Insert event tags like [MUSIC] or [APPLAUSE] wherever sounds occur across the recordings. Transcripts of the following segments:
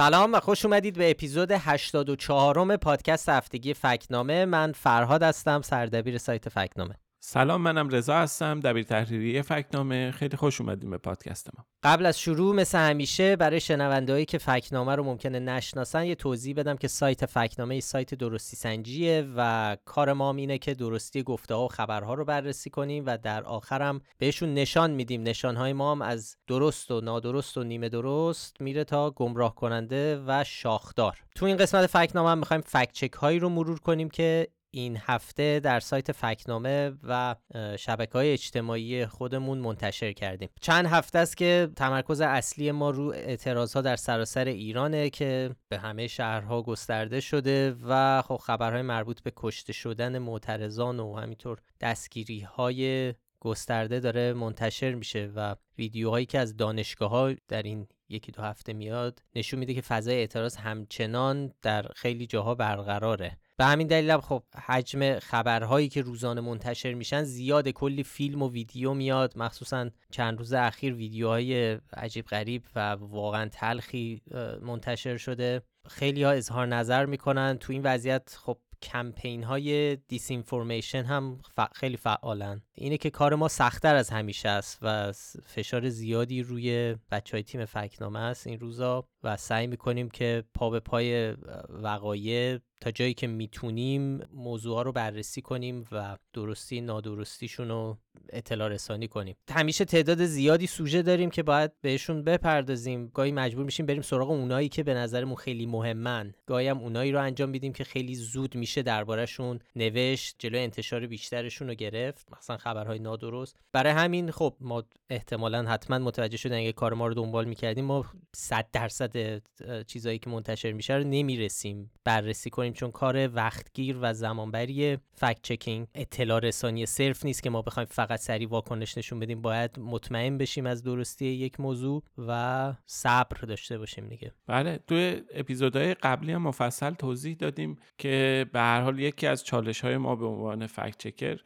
سلام و خوش اومدید به اپیزود 84 پادکست هفتگی فکنامه. من فرهاد هستم سردبیر سایت فکنامه. سلام منم رضا هستم دبیر تحریری فکنامه. خیلی خوش اومدیم به پادکست ما. قبل از شروع مثل همیشه برای شنوندهایی که فکنامه رو ممکنه نشناسن یه توضیح بدم که سایت فکنامه ای سایت درستی سنجیه و کار ما اینه که درستی گفته ها و خبرها رو بررسی کنیم و در آخرم بهشون نشان میدیم. نشانهای ما هم از درست و نادرست و نیمه درست میره تا گمراه کننده و شاخدار. تو این قسمت فکنامه هم می‌خوایم فکت چک هایی رو مرور کنیم که این هفته در سایت فکنامه و شبکه های اجتماعی خودمون منتشر کردیم. چند هفته است که تمرکز اصلی ما رو اعتراض ها در سراسر ایرانه که به همه شهرها گسترده شده و خب خبرهای مربوط به کشته شدن معترضان و همینطور دستگیری های گسترده داره منتشر میشه و ویدیوهایی که از دانشگاه ها در این یکی دو هفته میاد نشون میده که فضای اعتراض همچنان در خیلی جاها برقراره. به همین دلیل هم خب حجم خبرهایی که روزانه منتشر میشن زیاد کلی فیلم و ویدیو میاد مخصوصا چند روز اخیر ویدیوهای عجیب غریب و واقعا تلخی منتشر شده. خیلی ها اظهار نظر می‌کنن. تو این وضعیت خب کمپین های دیس اینفورمیشن هم خیلی فعالن. اینه که کار ما سختتر از همیشه است و فشار زیادی روی بچه های تیم فکنامه است این روزا و سعی می‌کنیم که پا به پای وقایع تا جایی که می‌تونیم موضوع رو بررسی کنیم و درستی نادرستیشون رو اطلاع رسانی کنیم. همیشه تعداد زیادی سوژه داریم که باید بهشون بپردازیم. گاهی مجبور میشیم بریم سراغ اونایی که به نظرمون خیلی مهمن. گاهی هم اونایی رو انجام میدیم که خیلی زود میشه دربارهشون نوشت جلو انتشار بیشترشون رو گرفت. مثلا خبرهای نادرست. برای همین خب ما احتمالا حتما متوجه شدن اگه کار ما رو دنبال می‌کردیم ما 100 درصد چیزایی که منتشر میشه رو نمی‌رسیم. بررسی کنیم. چون کار وقتگیر و زمانبری فکت چکینگ اطلاع رسانی صرف نیست که ما بخوایم فقط سریع واکنش نشون بدیم باید مطمئن بشیم از درستی یک موضوع و صبر داشته باشیم دیگه. بله توی اپیزودهای قبلی هم مفصل توضیح دادیم که به هر حال یکی از چالش های ما به عنوان فکت چکر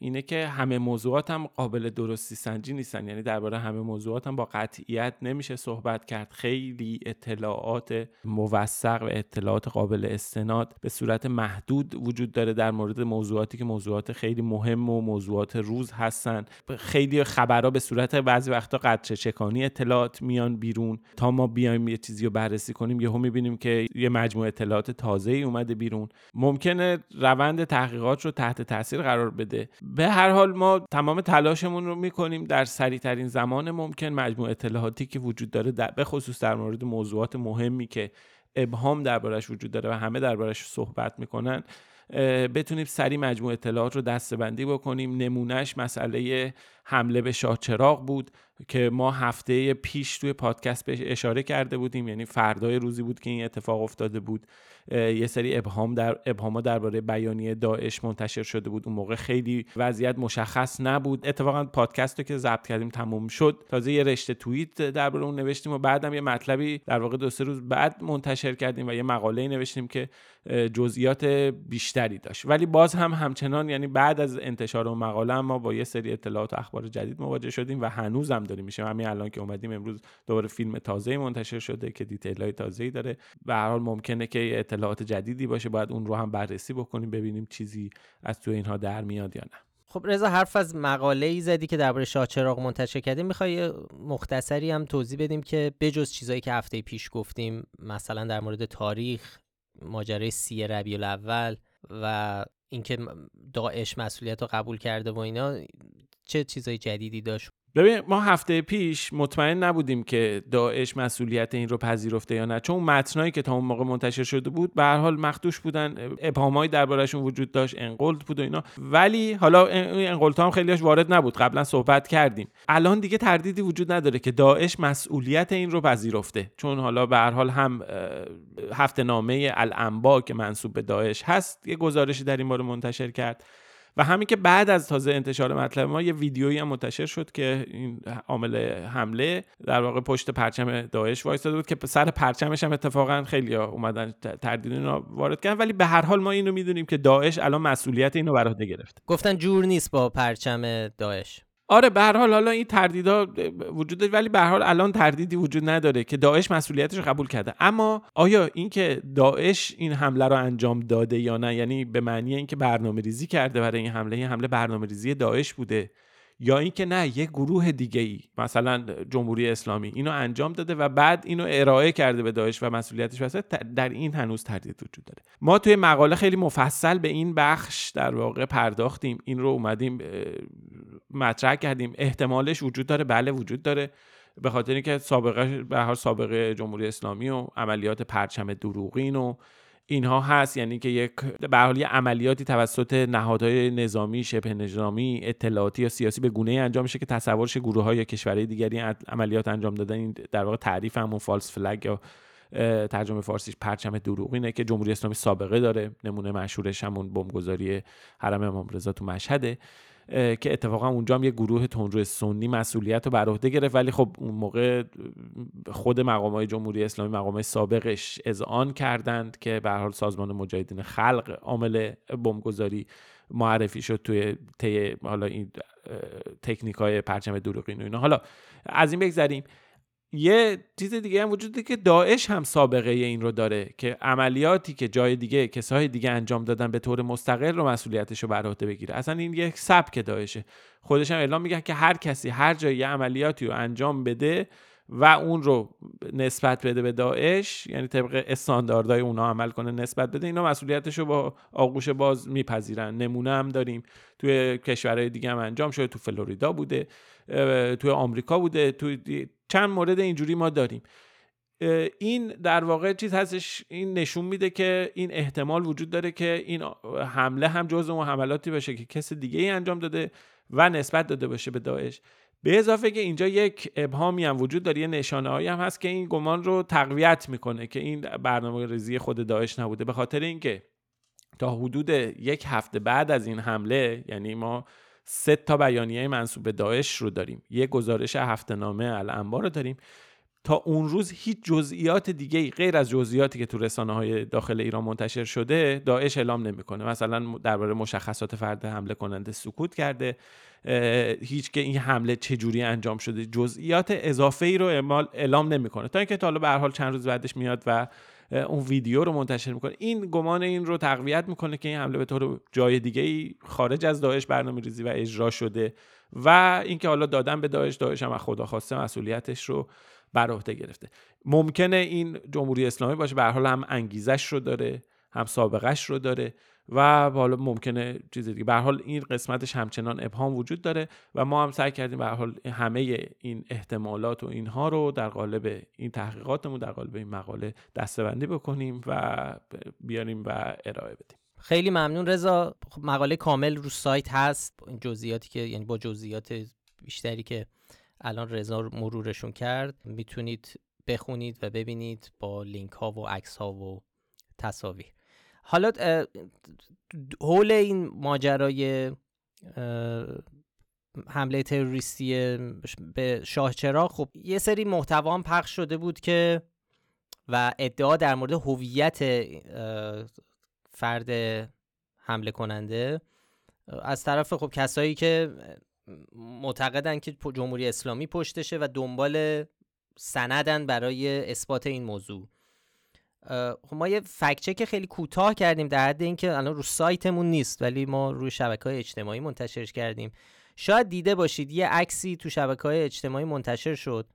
اینه که همه موضوعات هم قابل درستی سنجی نیستن. یعنی درباره همه موضوعات هم با قطعیت نمیشه صحبت کرد. خیلی اطلاعات موثق و اطلاعات قابل استناد به صورت محدود وجود داره در مورد موضوعاتی که موضوعات خیلی مهم و موضوعات روز هستن. خیلی خبرها به صورت بعضی وقتا قطچه چکانی اطلاعات میان بیرون. تا ما بیایم یه چیزی رو بررسی کنیم یهو می‌بینیم که یه مجموعه اطلاعات تازه ای اومده بیرون. ممکنه روند تحقیقات رو تحت تاثیر قرار بده. به هر حال ما تمام تلاشمون رو می‌کنیم در سریع ترین زمان ممکن. مجموع اطلاعاتی که وجود داره به خصوص در مورد موضوعات مهمی که ابهام دربارش وجود داره و همه دربارش صحبت می‌کنن بتونیم سریع مجموع اطلاعات رو دستبندی بکنیم. نمونهش مسئله حمله به شاهچراغ بود که ما هفته پیش توی پادکست بهش اشاره کرده بودیم. یعنی فردای روزی بود که این اتفاق افتاده بود. یه سری ابهام در ابهاما درباره بیانیه داعش منتشر شده بود. اون موقع خیلی وضعیت مشخص نبود. اتفاقا پادکست رو که ضبط کردیم تموم شد. تازه یه رشته توییت درباره اون نوشتیم و بعدم یه مطلبی در واقع دو سه روز بعد منتشر کردیم و یه مقاله نوشتیم که جزئیات بیشتری داشت. ولی باز هم همچنان یعنی بعد از انتشار اون مقاله ما با یه سری اطلاعات و اخبار جدید مواجه شدیم و هنوزم داریم میشه همین الان که اومدیم امروز دوباره فیلم تازه منتشر شده که دیتیل های تازه داره. به هر حال ممکنه که اطلاعات جدیدی باشه. باید اون رو هم بررسی بکنیم ببینیم چیزی از تو اینها در میاد یا نه. خب رضا حرف از مقاله ای زدی که درباره شاهچراغ منتشر کردیم. می‌خوای مختصری هم توضیح بدیم که بجز چیزایی که هفته پیش گفتیم مثلا در مورد تاریخ ماجرای سی ربیع الاول و اینکه داعش مسئولیت رو قبول کرده و اینا چه چیزای جدیدی داشت؟ ببین ما هفته پیش مطمئن نبودیم که داعش مسئولیت این رو پذیرفته یا نه. چون متنایی که تا اون موقع منتشر شده بود به هر حال مخدوش بودن. ابهامایی دربارهشون وجود داشت انقلت بود و اینا. ولی حالا انقلت هم خیلیش وارد نبود. قبلا صحبت کردیم. الان دیگه تردیدی وجود نداره که داعش مسئولیت این رو پذیرفته. چون حالا به هر حال هم هفته نامه الانبا که منصوب به داعش هست یه گزارشی در این باره منتشر کرد. و همین که بعد از تازه انتشار مطلب ما یه ویدیویی هم منتشر شد که این عامل حمله در واقع پشت پرچم داعش وایساده بود که سر پرچمش هم اتفاقا خیلی ها اومدن تردید رو وارد کردن. ولی به هر حال ما اینو می‌دونیم که داعش الان مسئولیت اینو بر عهده گرفته. گفتن جور نیست با پرچم داعش. آره به هر حال حالا این تردیدا وجود داره ولی به حال الان تردیدی وجود نداره که داعش مسئولیتش رو قبول کرده. اما آیا اینکه داعش این حمله رو انجام داده یا نه یعنی به معنی اینکه برنامه ریزی کرده برای این حمله این حمله برنامه ریزی داعش بوده یا اینکه نه یک گروه دیگه ای مثلا جمهوری اسلامی اینو انجام داده و بعد اینو ارائه کرده به داعش و مسئولیتش واسه در این هنوز تردید وجود داره. ما توی مقاله خیلی مفصل به این بخش در واقع پرداختیم این رو اومدیم مطرح کردیم. احتمالش وجود داره بله وجود داره به خاطر اینکه سابقه به هر سابقه جمهوری اسلامی و عملیات پرچم دروغین و اینها هست یعنی که یک به حال عملیاتی توسط نهادهای نظامی شبه نظامی اطلاعاتی یا سیاسی به گونه انجام میشه که تصورش گروه های کشورهای دیگری عملیات انجام دادن. این در واقع تعریف همون فالس فلگ یا ترجمه فارسیش پرچم دروغینه که جمهوری اسلامی سابقه داره نمونه مشهورش همون بمبگذاری حرم امام رضا تو مشهده. که اتفاقا اونجا هم یه گروه تندرو سنی مسئولیت رو بر عهده گرفت ولی خب اون موقع خود مقام های جمهوری اسلامی مقام سابقش اذعان کردند که به حال سازمان مجاهدین خلق عامل بمبگذاری معرفی شد توی طی حالا این تکنیک های پرچم دروغین و اینا. حالا از این بگذریم. یه چیز دیگه هم وجود که داعش هم سابقه این رو داره که عملیاتی که جای دیگه کسای دیگه انجام دادن به طور مستقل رو مسئولیتش رو بر عهده بگیره. اصلا این یک سبک داعشه. خودش هم اعلام میگه که هر کسی هر جایی عملیاتی رو انجام بده و اون رو نسبت بده به داعش یعنی طبق استانداردهای اونا عمل کنه نسبت بده اینا مسئولیتش رو با آغوش باز میپذیرن. نمونه هم داریم. توی کشورهای دیگه هم انجام شده تو فلوریدا بوده. توی آمریکا بوده توی چند مورد اینجوری ما داریم. این در واقع چیز هستش این نشون میده که این احتمال وجود داره که این حمله هم جزء اون حملاتی باشه که کس دیگه ای انجام داده و نسبت داده باشه به داعش. به اضافه که اینجا یک ابهامی هم وجود داره یه نشانه هایی هم هست که این گمان رو تقویت می‌کنه که این برنامه ریزی خود داعش نبوده. به خاطر اینکه تا حدود یک هفته بعد از این حمله یعنی ما سه تا بیانیه منصوب به داعش رو داریم. یه گزارش هفته نامه الانبار رو داریم. تا اون روز هیچ جزئیات دیگه غیر از جزئیاتی که تو رسانه های داخل ایران منتشر شده داعش اعلام نمی‌کنه. مثلا درباره مشخصات فرد حمله کننده سکوت کرده هیچ که این حمله چجوری انجام شده. جزئیات اضافه ای رو اعلام نمی‌کنه. تا اینکه تا حالا به هر حال چند روز بعدش میاد و اون ویدیو رو منتشر می‌کنه. این گمان این رو تقویت می‌کنه که این حمله به طور جای دیگه ای خارج از داعش برنامه ریزی و اجرا شده و اینکه حالا دادن به داعش داعش هم خدا خواسته مسئولیتش رو بر عهده گرفته. ممکنه این جمهوری اسلامی باشه به حال هم انگیزش رو داره هم سابقش رو داره. و حالا ممکنه چیز دیگه. به حال این قسمتش همچنان ابهام وجود داره و ما هم سعی کردیم به حال همه این احتمالات و اینها رو در قالب این تحقیقاتمون در قالب این مقاله دستبندی بکنیم و بیاریم و ارائه بدیم. خیلی ممنون رضا. خب مقاله کامل رو سایت هست. جزئیاتی که یعنی با جزئیات بیشتری که الان رضا مرورشون کرد می‌تونید بخونید و ببینید با لینک ها و عکس ها و تصاویر. حالا حول این ماجرای حمله تروریستی به شاه چراغ خب یه سری محتوا هم پخش شده بود که و ادعا در مورد هویت فرد حمله کننده از طرف خب کسایی که معتقدن که جمهوری اسلامی پشتشه و دنبال سندن برای اثبات این موضوع. ما یه فکچک خیلی کوتاه کردیم در حد اینکه الان رو سایتمون نیست ولی ما روی شبکه های اجتماعی منتشرش کردیم. شاید دیده باشید یه عکسی تو شبکه های اجتماعی منتشر شد.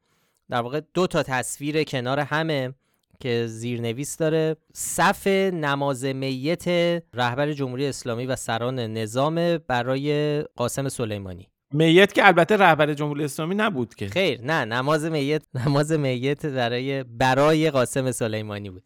در واقع دو تا تصویر کنار همه که زیرنویس داره. صف نماز میت رهبر جمهوری اسلامی و سران نظام برای قاسم سلیمانی. میت که البته رهبر جمهوری اسلامی نبود که. خیر نه نماز میت نماز میت برای برای قاسم سلیمانی بود.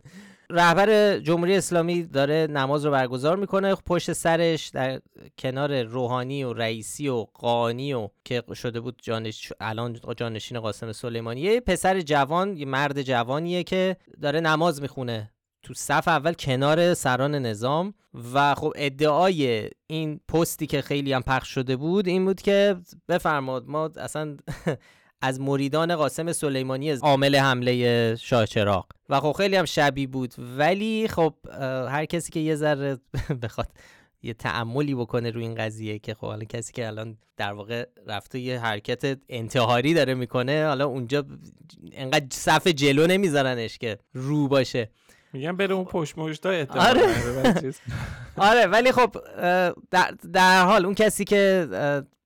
رهبر جمهوری اسلامی داره نماز رو برگزار می‌کنه پشت سرش در کنار روحانی و رئیسی و قانی و که شده بود جانش الان جانشین قاسم سلیمانی یه پسر جوان یه مرد جوانیه که داره نماز می‌خونه. تو صف اول کنار سران نظام و خب ادعای این پستی که خیلی هم پخش شده بود این بود که بفرماد ما اصلا [LAUGHS] از مریدان قاسم سلیمانی عامل حمله شاه چراغ. و خب خیلی هم شبیه بود. ولی خب هر کسی که یه ذره [LAUGHS] بخواد یه تعملی بکنه روی این قضیه که خب حالا کسی که الان در واقع رفته یه حرکت انتحاری داره می‌کنه حالا اونجا انقدر صف جلو نمیذارنش که رو باشه. میگم بره اون پشت مشتا آره. [LAUGHS] آره ولی خب در, در حال اون کسی که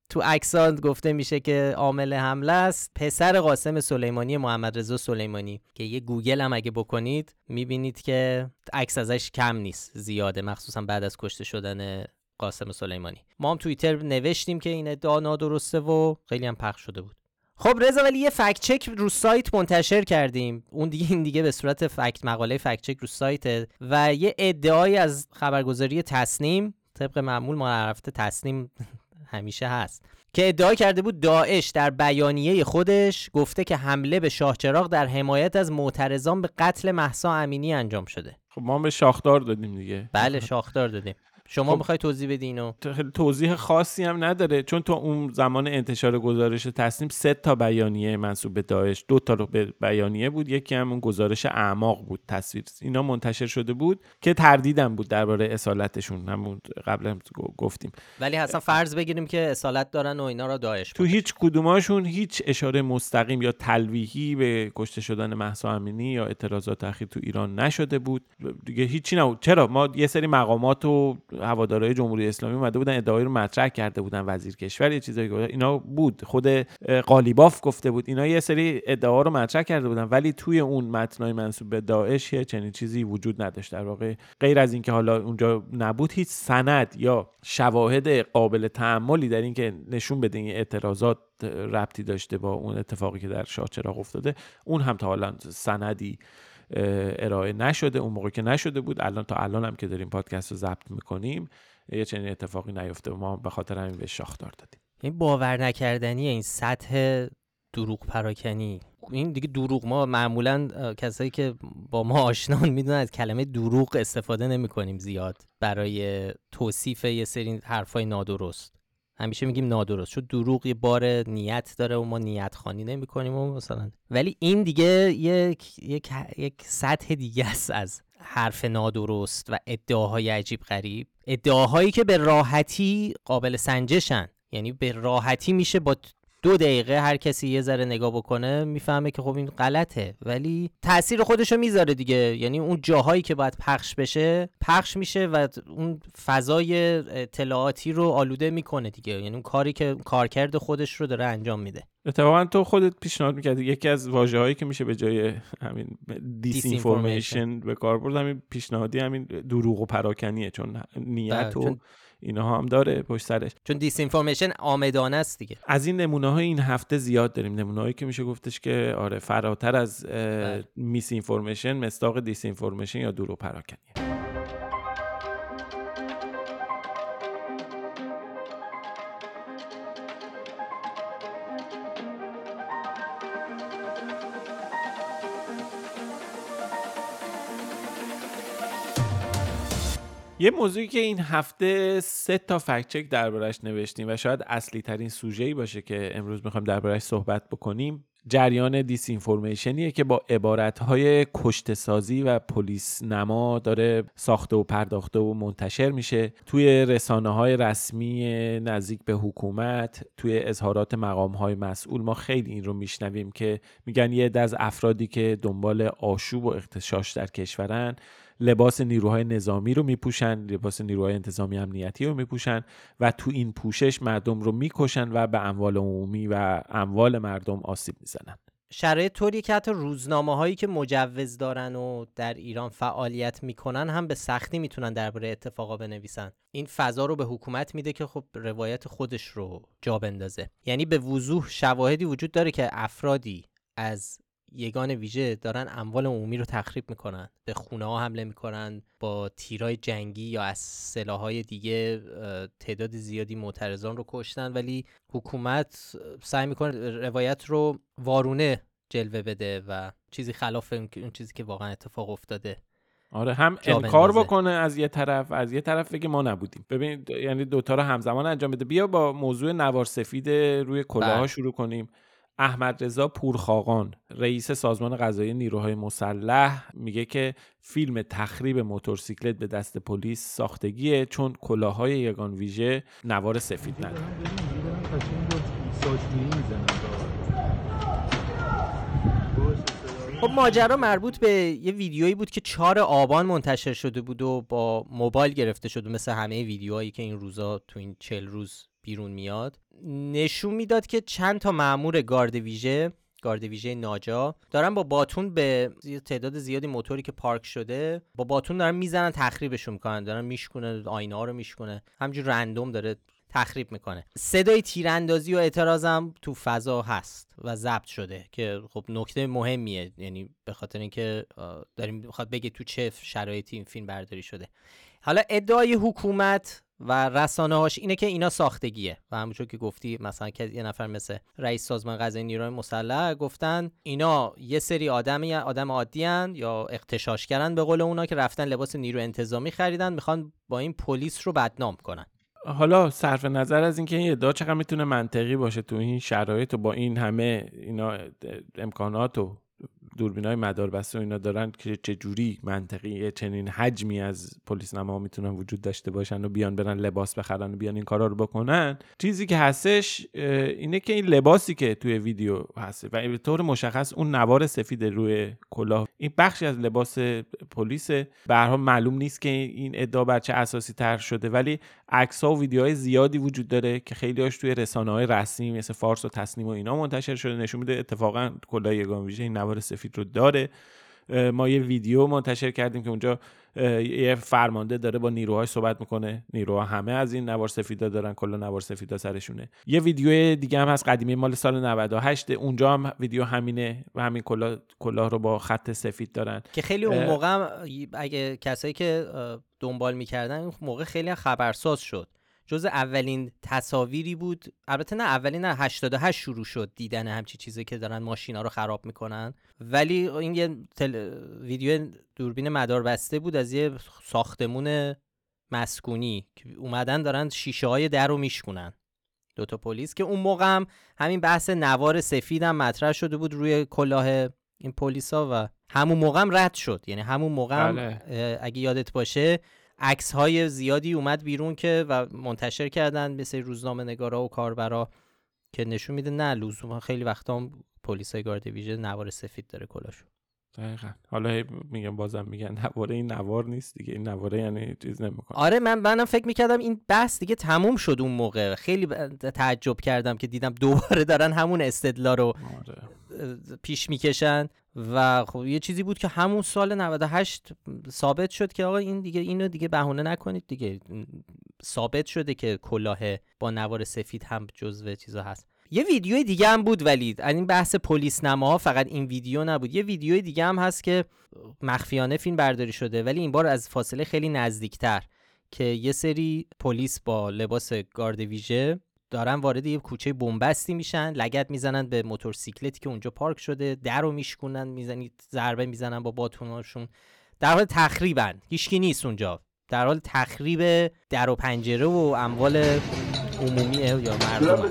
تو اکسان گفته میشه که عامل حمله است پسر قاسم سلیمانی محمد رضا سلیمانی که یه گوگل هم اگه بکنید می‌بینید که عکس ازش کم نیست زیاده مخصوصا بعد از کشته شدن قاسم سلیمانی. ما هم توییتر نوشتیم که این ادعا نادرسته و خیلی هم پخش شده بود. خب رضا ولی یه فکت چک رو سایت منتشر کردیم. اون دیگه این دیگه به صورت فکت مقاله فکت چک رو سایت و یه ادعایی از خبرگزاری تصنیم طبق معمول ما رفته تصنیم [LAUGHS] همیشه هست که ادعا کرده بود داعش در بیانیه خودش گفته که حمله به شاهچراغ در حمایت از معترضان به قتل محسا امینی انجام شده. خب ما به شاخدار دادیم دیگه. بله شاخدار دادیم. شما خب. می‌خوای توضیح بدی اینو؟ توضیح خاصی هم نداره چون تو اون زمان انتشار گزارش تصمیم سه تا بیانیه منصوب به داعش دو تا رو به بیانیه بود یکی هم اون گزارش اعماق بود تصویر. اینا منتشر شده بود که تردیدم بود درباره اصالتشون همون قبلا گفتیم. ولی اصلا فرض بگیریم که اصالت دارن و اینا را داعش تو هیچ کدوماشون هیچ اشاره مستقیم یا تلویحی به کشته شدن مهسا امینی یا اعتراضات اخیر تو ایران نشده بود. دیگه هیچی نبود. چرا؟ ما یه سری مقامات و هوادارهای جمهوری اسلامی اومده بودن ادعایی رو مطرح کرده بودن وزیر کشور یه چیزایی اینا بود. خود قالیباف گفته بود. اینا یه سری ادعا رو مطرح کرده بودن ولی توی اون متنای منسوب به داعش یه چنین چیزی وجود نداشت. در واقع غیر از اینکه حالا اونجا نبود هیچ سند یا شواهد قابل تعملی در اینکه نشون بده این اعتراضات ربطی داشته با اون اتفاقی که در شاهچراغ افتاده اون هم تا حالا سندی ارائه نشده اون موقع که نشده بود. الان تا الان هم که داریم پادکست رو ضبط می‌کنیم یه چنین اتفاقی نیفته. ما به خاطر همین به شاخدار دادیم. این باور نکردنی این سطح دروغ پراکنی. این دیگه دروغ. ما معمولا کسایی که با ما آشنان می‌دونن از کلمه دروغ استفاده نمی کنیم زیاد برای توصیف یه سری حرفای نادرست. همیشه میگیم نادرست. چون دروغ یه بار نیت داره و ما نیت خانی نمی کنیم و مثلا. ولی این دیگه یک یک یک سطح دیگه است از حرف نادرست و ادعاهای عجیب غریب. ادعاهایی که به راحتی قابل سنجشن. یعنی به راحتی میشه با دو دقیقه هر کسی یه ذره نگاه بکنه می‌فهمه که خب این غلطه. ولی تاثیر خودشو می‌ذاره دیگه. یعنی اون جاهایی که باید پخش بشه پخش میشه و اون فضای اطلاعاتی رو آلوده می‌کنه دیگه. یعنی اون کاری که کارکرد خودش رو داره انجام میده. اتفاقا تو خودت پیشنهاد می‌کردی. یکی از واژه هایی که میشه به جای همین disinformation به کار برد همین پیشنهادی همین دروغ پراکنیه. چون نیت بله، و اینها هم داره پشت سرش. چون disinformation آمدانه است دیگه. از این نمونه های این هفته زیاد داریم. نمونه هایی که میشه گفتش که آره فراتر از misinformation مصداق disinformation یا دروغ پراکنیه یه موضوعی که این هفته سه تا فکچک دربارش نوشتیم و شاید اصلی ترین سوژه‌ای باشه که امروز می‌خوایم دربارش صحبت بکنیم جریان دیس اینفورمیشنیه که با عبارتهای کشت سازی و پلیس نما داره ساخته و پرداخته و منتشر میشه. توی رسانه های رسمی نزدیک به حکومت توی اظهارات مقام های مسئول ما خیلی این رو میشنویم که میگن یه از افرادی که دنبال آشوب و اختشاش در کشورن لباس نیروهای نظامی رو میپوشن لباس نیروهای انتظامی امنیتی رو میپوشن و تو این پوشش مردم رو می‌کشن و به اموال عمومی و اموال مردم آسیب می‌زنن. شرایط طوری که حتی روزنامه هایی که مجوز دارن و در ایران فعالیت می‌کنن هم به سختی می‌تونن درباره اتفاقا بنویسن. این فضا رو به حکومت میده که خب روایت خودش رو جا بندازه. یعنی به وضوح شواهدی وجود داره که افرادی از یگان ویژه دارن اموال عمومی رو تخریب می‌کنن. به خونه ها حمله می‌کنن با تیرای جنگی یا از سلاحهای دیگه تعداد زیادی معترضان رو کشتن. ولی حکومت سعی می‌کنه روایت رو وارونه جلوه بده و چیزی خلاف اون چیزی که واقعا اتفاق افتاده. آره هم انکار بکنه از یه طرف از یه طرف بگه ما نبودیم. ببین یعنی دوتا رو همزمان انجام بده. بیا با موضوع نوار سفید روی کلاه بله. شروع کنیم. احمد رضا پورخاقان رئیس سازمان قضایی نیروهای مسلح میگه که فیلم تخریب موتورسیکلت به دست پلیس ساختگیه چون کلاهای یگان ویژه نوار سفید نداره خب ماجرا مربوط به یه ویدیویی بود که چهار آبان منتشر شده بود و با موبایل گرفته شده مثل همه ویدیوهایی که این روزا تو این چل روز بیرون میاد. نشون می‌داد که چند تا مامور گارد ویژه گارد ویژه ناجا دارن با باتون به تعداد زیادی موتوری که پارک شده با باتون دارن می‌زنن تخریبشون می‌کنن دارن میشکنه آینه ها رو میشکنه همجور رندوم داره تخریب می‌کنه. صدای تیراندازی و اعتراضم تو فضا هست و ضبط شده که خب نکته مهمیه. یعنی به خاطر اینکه داریم می‌خواد بگه تو چه شرایطی این فیلم برداری شده. حالا ادعای حکومت و رسانه هاش اینه که اینا ساختگیه. و همونطور که گفتی مثلا که یه نفر مثل رئیس سازمان غذای نیروی مسلح گفتن اینا یه سری آدمی آدم عادی یا اختشاشگرن به قول اونا که رفتن لباس نیرو انتظامی خریدن می‌خوان با این پلیس رو بدنام کنن. حالا صرف نظر از اینکه این ادعا چقدر می‌تونه منطقی باشه تو این شرایط و با این همه اینا امکانات و دوربین های مدار بسته و اینا دارن که چه جوری منطقی چنین حجمی از پلیس نما می‌تونن وجود داشته باشن و بیان برن لباس بخرن و بیان این کارا رو بکنن. چیزی که هستش اینه که این لباسی که توی ویدیو هست و به طور مشخص اون نوار سفید روی کلاه این بخشی از لباس پلیس به معلوم نیست که این ادعا بر اساسی تر شده ولی عکس ها و ویدیوهای زیادی وجود داره که خیلی هاش توی رسانه های رسمی مثل فارس و تصنیم و اینا منتشر شده نشون میده اتفاقا کلاه یگان ویژه این نوار سفید رو داره. ما یه ویدیو منتشر کردیم که اونجا یه فرمانده داره با نیروهاش صحبت می‌کنه. نیروها همه از این نوار سفیدا دارن کلا نوار سفیدا سرشونه. یه ویدیو دیگه هم هست قدیمی مال سال 98 اونجا هم ویدیو همینه و همین کلاه کلاه رو با خط سفید دارن. که خیلی اون موقع هم اگه کسایی که دنبال می‌کردن اون موقع خیلی خبرساز شد. جز اولین تصاویری بود. البته نه اولین نه 88 شروع شد دیدن همچی چیزی که دارن ماشینا رو خراب می‌کنن. ولی این یه تل... ویدیو دوربین مدار بسته بود از یه ساختمون مسکونی که اومدن دارن شیشه های در رو میشکنن دوتا پلیس که اون موقع هم همین بحث نوار سفید هم مطرح شده بود روی کلاه این پلیسا و همون موقع هم رد شد. یعنی همون موقع هم بله. اگه یادت باشه عکس های زیادی اومد بیرون که و منتشر کردن مثل روزنامه نگارا و کاربرا که نشون میده نه لزوما خیلی وقتا هم پلیس گارد ویژه نوار سفید داره کلاشو. دقیقا. حالا میگم بازم میگن نواره این نوار نیست دیگه. این نواره یعنی چیز نمی‌کنه. آره من منم فکر می‌کردم این بحث دیگه تموم شد اون موقع. خیلی تعجب کردم که دیدم دوباره دارن همون استدلال رو آره. پیش می‌کشن. و خب یه چیزی بود که همون سال 98 ثابت شد که آقا این دیگه اینو دیگه بهونه نکنید دیگه. ثابت شده که کلاه با نوار سفید هم جزو چیزا هست. یه ویدیو دیگه هم بود ولی این بحث پلیس نما فقط این ویدیو نبود. یه ویدیو دیگه هم هست که مخفیانه فیلم برداری شده ولی این بار از فاصله خیلی نزدیکتر که یه سری پلیس با لباس گارد ویژه دارن وارد یه کوچه بنبستی میشن لگت می‌زنن به موتورسیکلتی که اونجا پارک شده در رو میشکنن می‌زنید ضربه می‌زنن با باتوناشون. در حال تخریبن. هیچکی نیست اونجا. در حال تخریب در و پنجره و اموال عمومی یا مردم.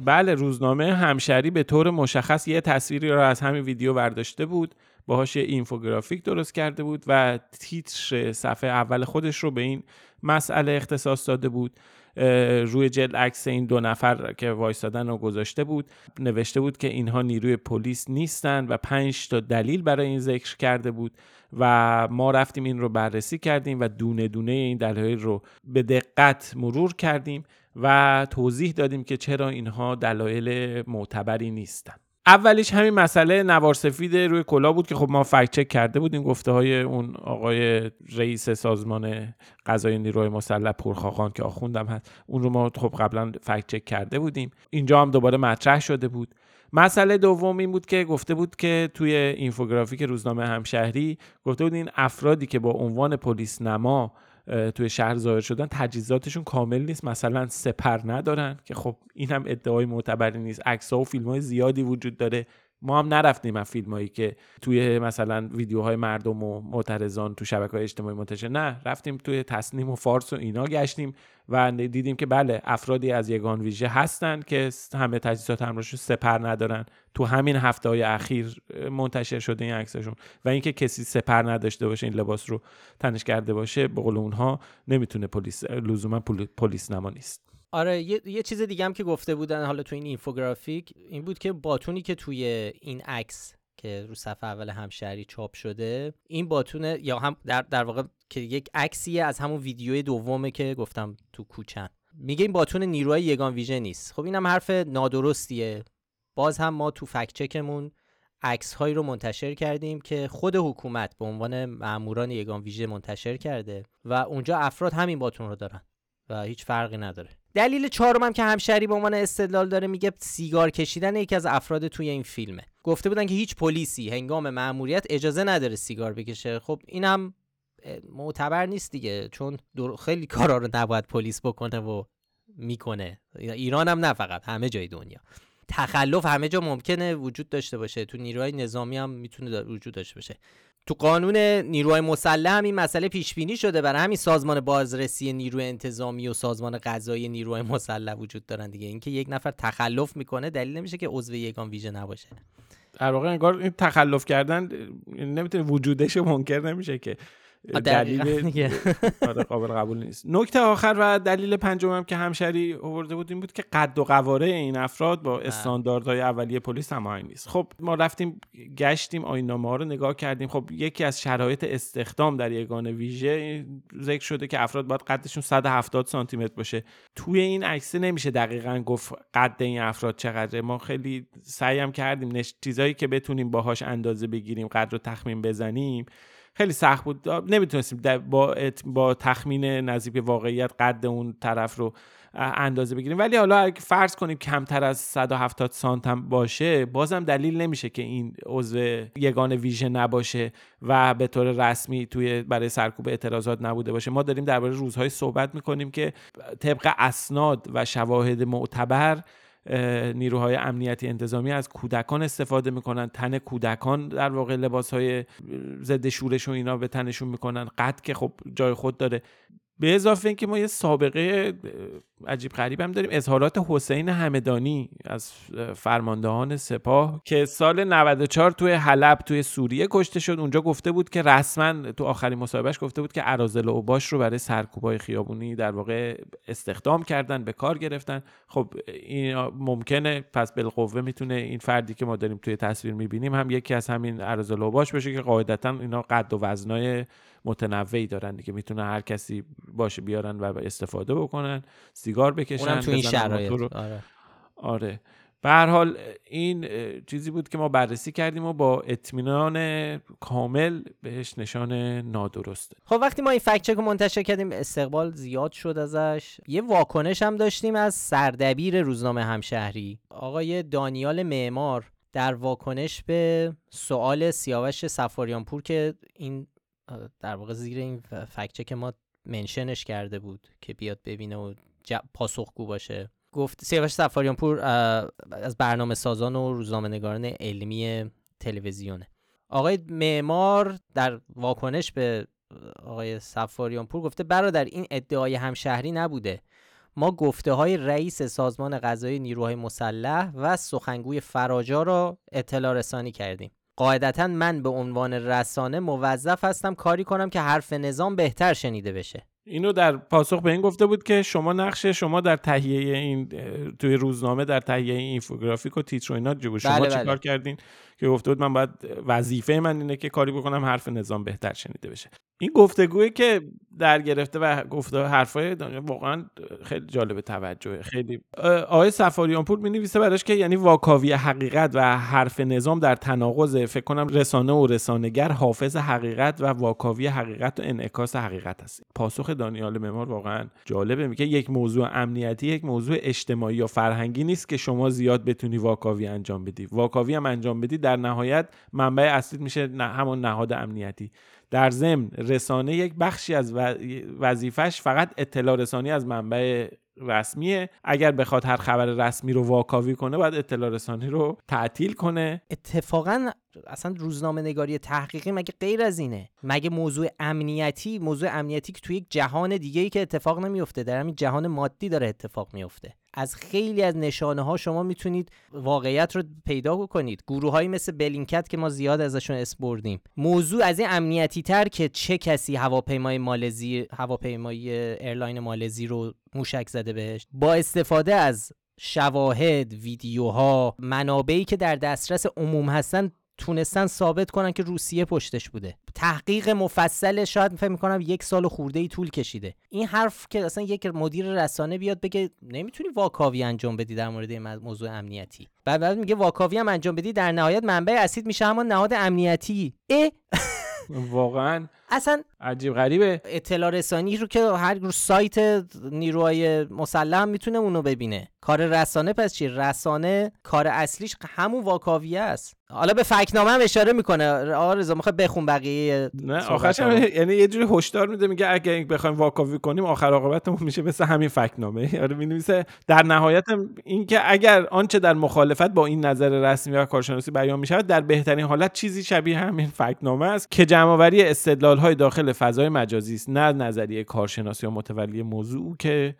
بله روزنامه همشری به طور مشخص یه تصویری را از همین ویدیو برداشته بود. باهاش یه اینفوگرافیک درست کرده بود و تیتر صفحه اول خودش رو به این مسئله اختصاص داده بود. روی جلد عکس این دو نفر که وایستادن رو گذاشته بود. نوشته بود که اینها نیروی پلیس نیستند و پنج تا دلیل برای این ذکر کرده بود و ما رفتیم این رو بررسی کردیم و دونه دونه این دلایل رو به دقت مرور کردیم و توضیح دادیم که چرا اینها دلایل معتبری نیستند اولیش همین مسئله نوار سفید روی کلا بود که خب ما فکت چک کرده بودیم گفته های اون آقای رئیس سازمان قضای نیروی مسلح پرخاخان که آخوندم هست اون رو ما خب قبلا فکت چک کرده بودیم. اینجا هم دوباره مطرح شده بود. مسئله دوم این بود که گفته بود که توی اینفوگرافیک روزنامه همشهری گفته بود این افرادی که با عنوان پلیس نما توی شهر ظاهر شدن تجهیزاتشون کامل نیست. مثلا سپر ندارن که خب این هم ادعای معتبری نیست. عکس و فیلم های زیادی وجود داره. ما هم نرفتیم از فیلم هایی که توی مثلا ویدیوهای مردم و معترضان تو شبکه های اجتماعی منتشر. نه رفتیم توی تصنیم و فارس و اینا گشتیم. و دیدیم که بله افرادی از یگان ویژه هستن که همه تجهیزات همراهشون سپر ندارن. تو همین هفته های اخیر منتشر شده این عکسشون. و اینکه کسی سپر نداشته باشه این لباس رو تنش کرده باشه به قول اونها نمی‌تونه پلیس لزوما پلیس نما نیست. آره یه, یه چیز دیگه هم که گفته بودن حالا تو این اینفوگرافیک این بود که باتونی که توی این عکس که رو صفحه اول همشهری چاپ شده این باتونه یا هم در, در واقع که یک عکسیه از همون ویدیو دومه که گفتم تو کوچن. میگه این باتون نیروهای یگان ویژه نیست. خب اینم حرف نادرستیه. باز هم ما تو فکت چکمون عکس هایی رو منتشر کردیم که خود حکومت به عنوان ماموران یگان ویژه منتشر کرده و اونجا افراد همین باتون رو دارن. و هیچ فرقی نداره. دلیل چهارمم که همشری به عنوان استدلال داره میگه سیگار کشیدن یکی از افراد توی این فیلمه. گفته بودن که هیچ پلیسی هنگام مأموریت اجازه نداره سیگار بکشه. خب اینم معتبر نیست دیگه چون خیلی کارا رو نباید پلیس بکنه و می‌کنه. ایران هم نه فقط همه جای دنیا. تخلف همه جا ممکنه وجود داشته باشه. تو نیروهای نظامی هم می‌تونه وجود داشته باشه. تو قانون نیروهای مسلح هم این مسئله پیش بینی شده. برای همین سازمان بازرسی نیروی انتظامی و سازمان قضایی نیروهای مسلح وجود دارن دیگه. اینکه یک نفر تخلف می‌کنه دلیل نمیشه که عضو یگان ویژه نباشه. در واقع انگار این تخلف کردن نمی‌تونه وجودش منکر نمیشه که دلیل [LAUGHS] آره قابل قبول نیست. نکته آخر و دلیل پنجمم که همشری آورده بود این بود که قد و قواره این افراد با استانداردهای اولیه پلیس هماهنگ نیست. خب ما رفتیم گشتیم آینامه ها رو نگاه کردیم. خب یکی از شرایط استخدام در یگان ویژه ذکر شده که افراد باید قدشون 170 سانتی متر باشه. توی این عکس نمیشه دقیقا گفت قد این افراد چقدره. ما خیلی سعیم کردیم. چیزایی که بتونیم باهاش اندازه بگیریم قدر رو تخمین بزنیم خیلی سخت بود. نمی‌تونستیم با, با تخمین نزدیک واقعیت قد اون طرف رو اندازه بگیریم. ولی حالا اگه فرض کنیم کمتر از 170 سانت هم باشه بازم دلیل نمیشه که این عضو یگان ویژه نباشه و به طور رسمی توی برای سرکوب اعتراضات نبوده باشه. ما داریم درباره روزهای صحبت می‌کنیم که طبق اسناد و شواهد معتبر نیروهای امنیتی انتظامی از کودکان استفاده می‌کنن. تن کودکان در واقع لباس های ضد شورش و اینا به تنشون می‌کنن. قد که خب جای خود داره. به اضافه اینکه ما یه سابقه عجیب غریب هم داریم. اظهارات حسین همدانی از فرماندهان سپاه که سال 94 توی حلب توی سوریه کشته شد. اونجا گفته بود که رسما تو آخرین مصاحبهش گفته بود که ارازل اوباش رو برای سرکوبای خیابونی در واقع استخدام کردن به کار گرفتن. خب این ممکنه. پس بالقوه می‌تونه این فردی که ما داریم توی تصویر می‌بینیم هم یکی از همین ارازل اوباش باشه که قاعدتا اینا قد و وزنای متنوعی دارن دیگه. می‌تونه هر کسی باشه بیارن و استفاده بکنن سیگار بکشن تو این شرایط. آره. آره. به هر حال این چیزی بود که ما بررسی کردیم و با اطمینان کامل بهش نشان نادرسته خب وقتی ما این فکت چک رو منتشر کردیم استقبال زیاد شد ازش. یه واکنش هم داشتیم از سردبیر روزنامه همشهری. آقای دانیال معمار در واکنش به سوال سیاوش سفاریانپور که این در واقع زیر این فکچه که ما منشنش کرده بود که بیاد ببینه و پاسخگو باشه. گفت سیاوش سفاریان پور از برنامه سازان و روزنامه نگاران علمی تلویزیونه. آقای معمار در واکنش به آقای سفاریان پور گفته برادر این ادعای همشهری نبوده. ما گفته های رئیس سازمان قضایی نیروهای مسلح و سخنگوی فراجا را اطلاع رسانی کردیم. قاعدتا من به عنوان رسانه موظف هستم کاری کنم که حرف نظام بهتر شنیده بشه اینو در پاسخ به این گفته بود که شما نقش شما در تهیه این توی روزنامه در تهیه این اینفوگرافیک و تیتر و اینا شما بله چیکار بله. کردین که گفته بود من باید وظیفه من اینه که کاری بکنم حرف نظام بهتر شنیده بشه. این گفتگویی که در گرفته و گفته حرفای واقعا خیلی جالب توجهه. خیلی. آقای سفاریان پور می نویسه براش که یعنی واکاوی حقیقت و حرف نظام در تناقض فکر کنم رسانه و رسانگر حافظ حقیقت و واکاوی حقیقت و انعکاس حقیقت است. پاسخ دانیال ممار واقعا جالبه. میگه یک موضوع امنیتی یک موضوع اجتماعی یا فرهنگی نیست که شما زیاد بتونی واکاوی انجام بدی. واکاوی هم انجام بدی در نهایت منبع اصلی میشه همون نهاد امنیتی. در ضمن رسانه یک بخشی از وظیفش فقط اطلاع رسانی از منبع رسمیه. اگر بخواد هر خبر رسمی رو واکاوی کنه باید اطلاع رسانی رو تعطیل کنه. اتفاقا اصلا روزنامه نگاری تحقیقی مگه غیر از اینه؟ مگه موضوع امنیتی موضوع امنیتی که توی یک جهان دیگه ای که اتفاق نمیفته در همین جهان مادی داره اتفاق میفته از خیلی از نشانه ها شما می‌تونید واقعیت رو پیدا کنید گروه های مثل بلینکت که ما زیاد ازشون اس بردیم. موضوع از این امنیتی تر که چه کسی هواپیمای مالزی هواپیمای airline مالزی رو موشک زده بهش. با استفاده از شواهد ویدیوها منابعی که در دسترس عموم هستن تونستن ثابت کنن که روسیه پشتش بوده. تحقیق مفصل شاید فکر می‌کنم یک سال خورده ای طول کشیده. این حرف که اصلا یک مدیر رسانه بیاد بگه نمی‌تونی واکاوی انجام بدی در مورد موضوع امنیتی. بعد بعد میگه واکاوی هم انجام بدی در نهایت منبع اصلیت میشه همون نهاد امنیتی. اه! واقعا اصلا عجیب غریبه. اطلاع رسانی رو که هر رو سایت نیروهای مسلح می‌تونه اونو ببینه. کار رسانه پس چی؟ رسانه کار اصلیش همون واکاویه است. حالا به فکنامه هم اشاره می‌کنه. آقا رضا می‌خواد بخون بقیه نه آخرش هم یعنی یه جوری هشدار میده میگه اگه بخوایم واکاوی کنیم آخر عاقبتمون میشه مثل همین فکنامه. [LAUGHS] آره می‌نویسه در نهایت اینکه اگر آنچه در مخالفت با این نظر رسمی و کارشناسی بیان می‌شود در بهترین حالت چیزی شبیه همین فکنامه است که جمعآوری استدلال های داخل فضای مجازی است نه نظریه کارشناسی یا متولی موضوع که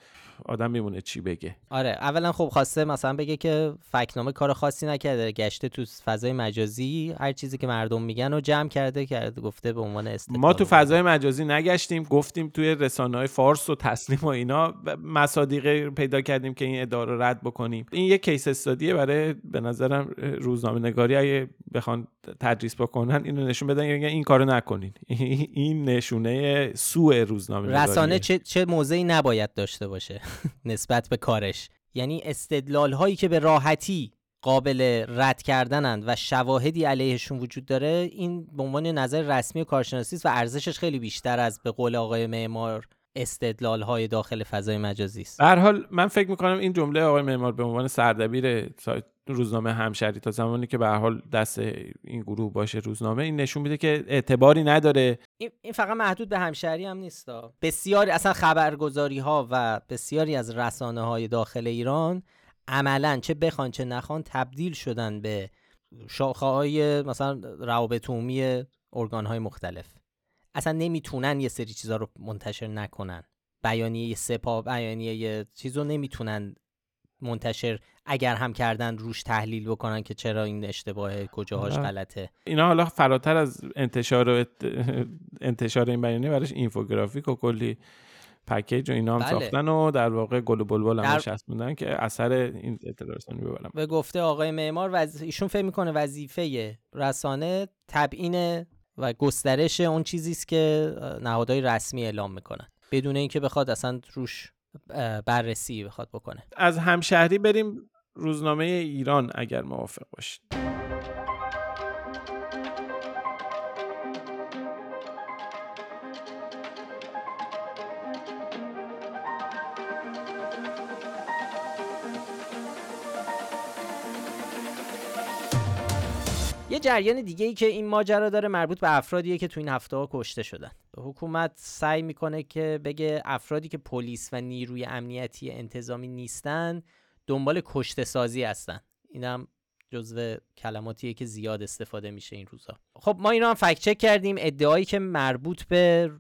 آدم میمونه چی بگه. آره اولا خب خواسته مثلا بگه که فکنامه کار خاصی نکرده گشته تو فضای مجازی هر چیزی که مردم میگن رو جمع کرده کرده گفته به عنوان استدلال. ما تو فضای مجازی نگشتیم گفتیم توی رسانه های فارس و تسلیم و اینا مصادیق پیدا کردیم که این ادعا رو رد بکنیم. این یه کیس استادیه برای به نظرم روزنامه نگاری اگه بخوان تدریس بکنن اینو نشون بدن یعنی این کارو نکنین. [LAUGHS] این نشونه سوء روزنامه رسانه چه, چه موضعی نباید داشته باشه؟ نسبت به کارش یعنی استدلال هایی که به راحتی قابل رد کردنند و شواهدی علیهشون وجود داره این به عنوان نظر رسمی و کارشناسی و ارزشش خیلی بیشتر از به قول آقای معمار استدلال های داخل فضای مجازی است. به حال من فکر می‌کنم این جمله آقای معمار به عنوان سردبیر سایت روزنامه همشری تا زمانی که به حال دست این گروه باشه روزنامه این نشون میده که اعتباری نداره. این فقط محدود به همشری هم نیست. بسیاری اصلا خبرگزاری ها و بسیاری از رسانه های داخل ایران عملا چه بخوان چه نخوان تبدیل شدن به شاخه های مثلا روابط عمومی ارگان های مختلف. اصلا نمی‌تونن یه سری چیزها رو منتشر نکنن. بیانیه سپاه بیانیه یه چیز رو نمی‌تونن منتشر اگر هم کردن روش تحلیل بکنن که چرا این اشتباه کجاهاش. غلطه اینا حالا فراتر از انتشار و انتشار این بیانیه براش اینفوگرافیک و کلی پکیج و اینا هم بله. ساختن و در واقع گل و بلبل هم در... که اثر این اطلاع رسانی ببرن به گفته آقای معمار وز... ایشون فکر می‌کنه وظیفه رسانه تبیین و گسترش اون چیزی است که نهادهای رسمی اعلام می‌کنن بدون اینکه بخواد اصلا روش بررسی بخواد بکنه. از همشهری بریم روزنامه ایران اگر موافق باشید. یه جریان دیگه ای که این ماجرا داره مربوط به افرادیه که تو این هفته ها کشته شدن. حکومت سعی می‌کنه که بگه افرادی که پلیس و نیروی امنیتی انتظامی نیستن دنبال کشته سازی هستن. اینم جزو کلماتیه که زیاد استفاده میشه این روزا. خب ما اینا هم فکت چک کردیم. ادعایی که مربوط به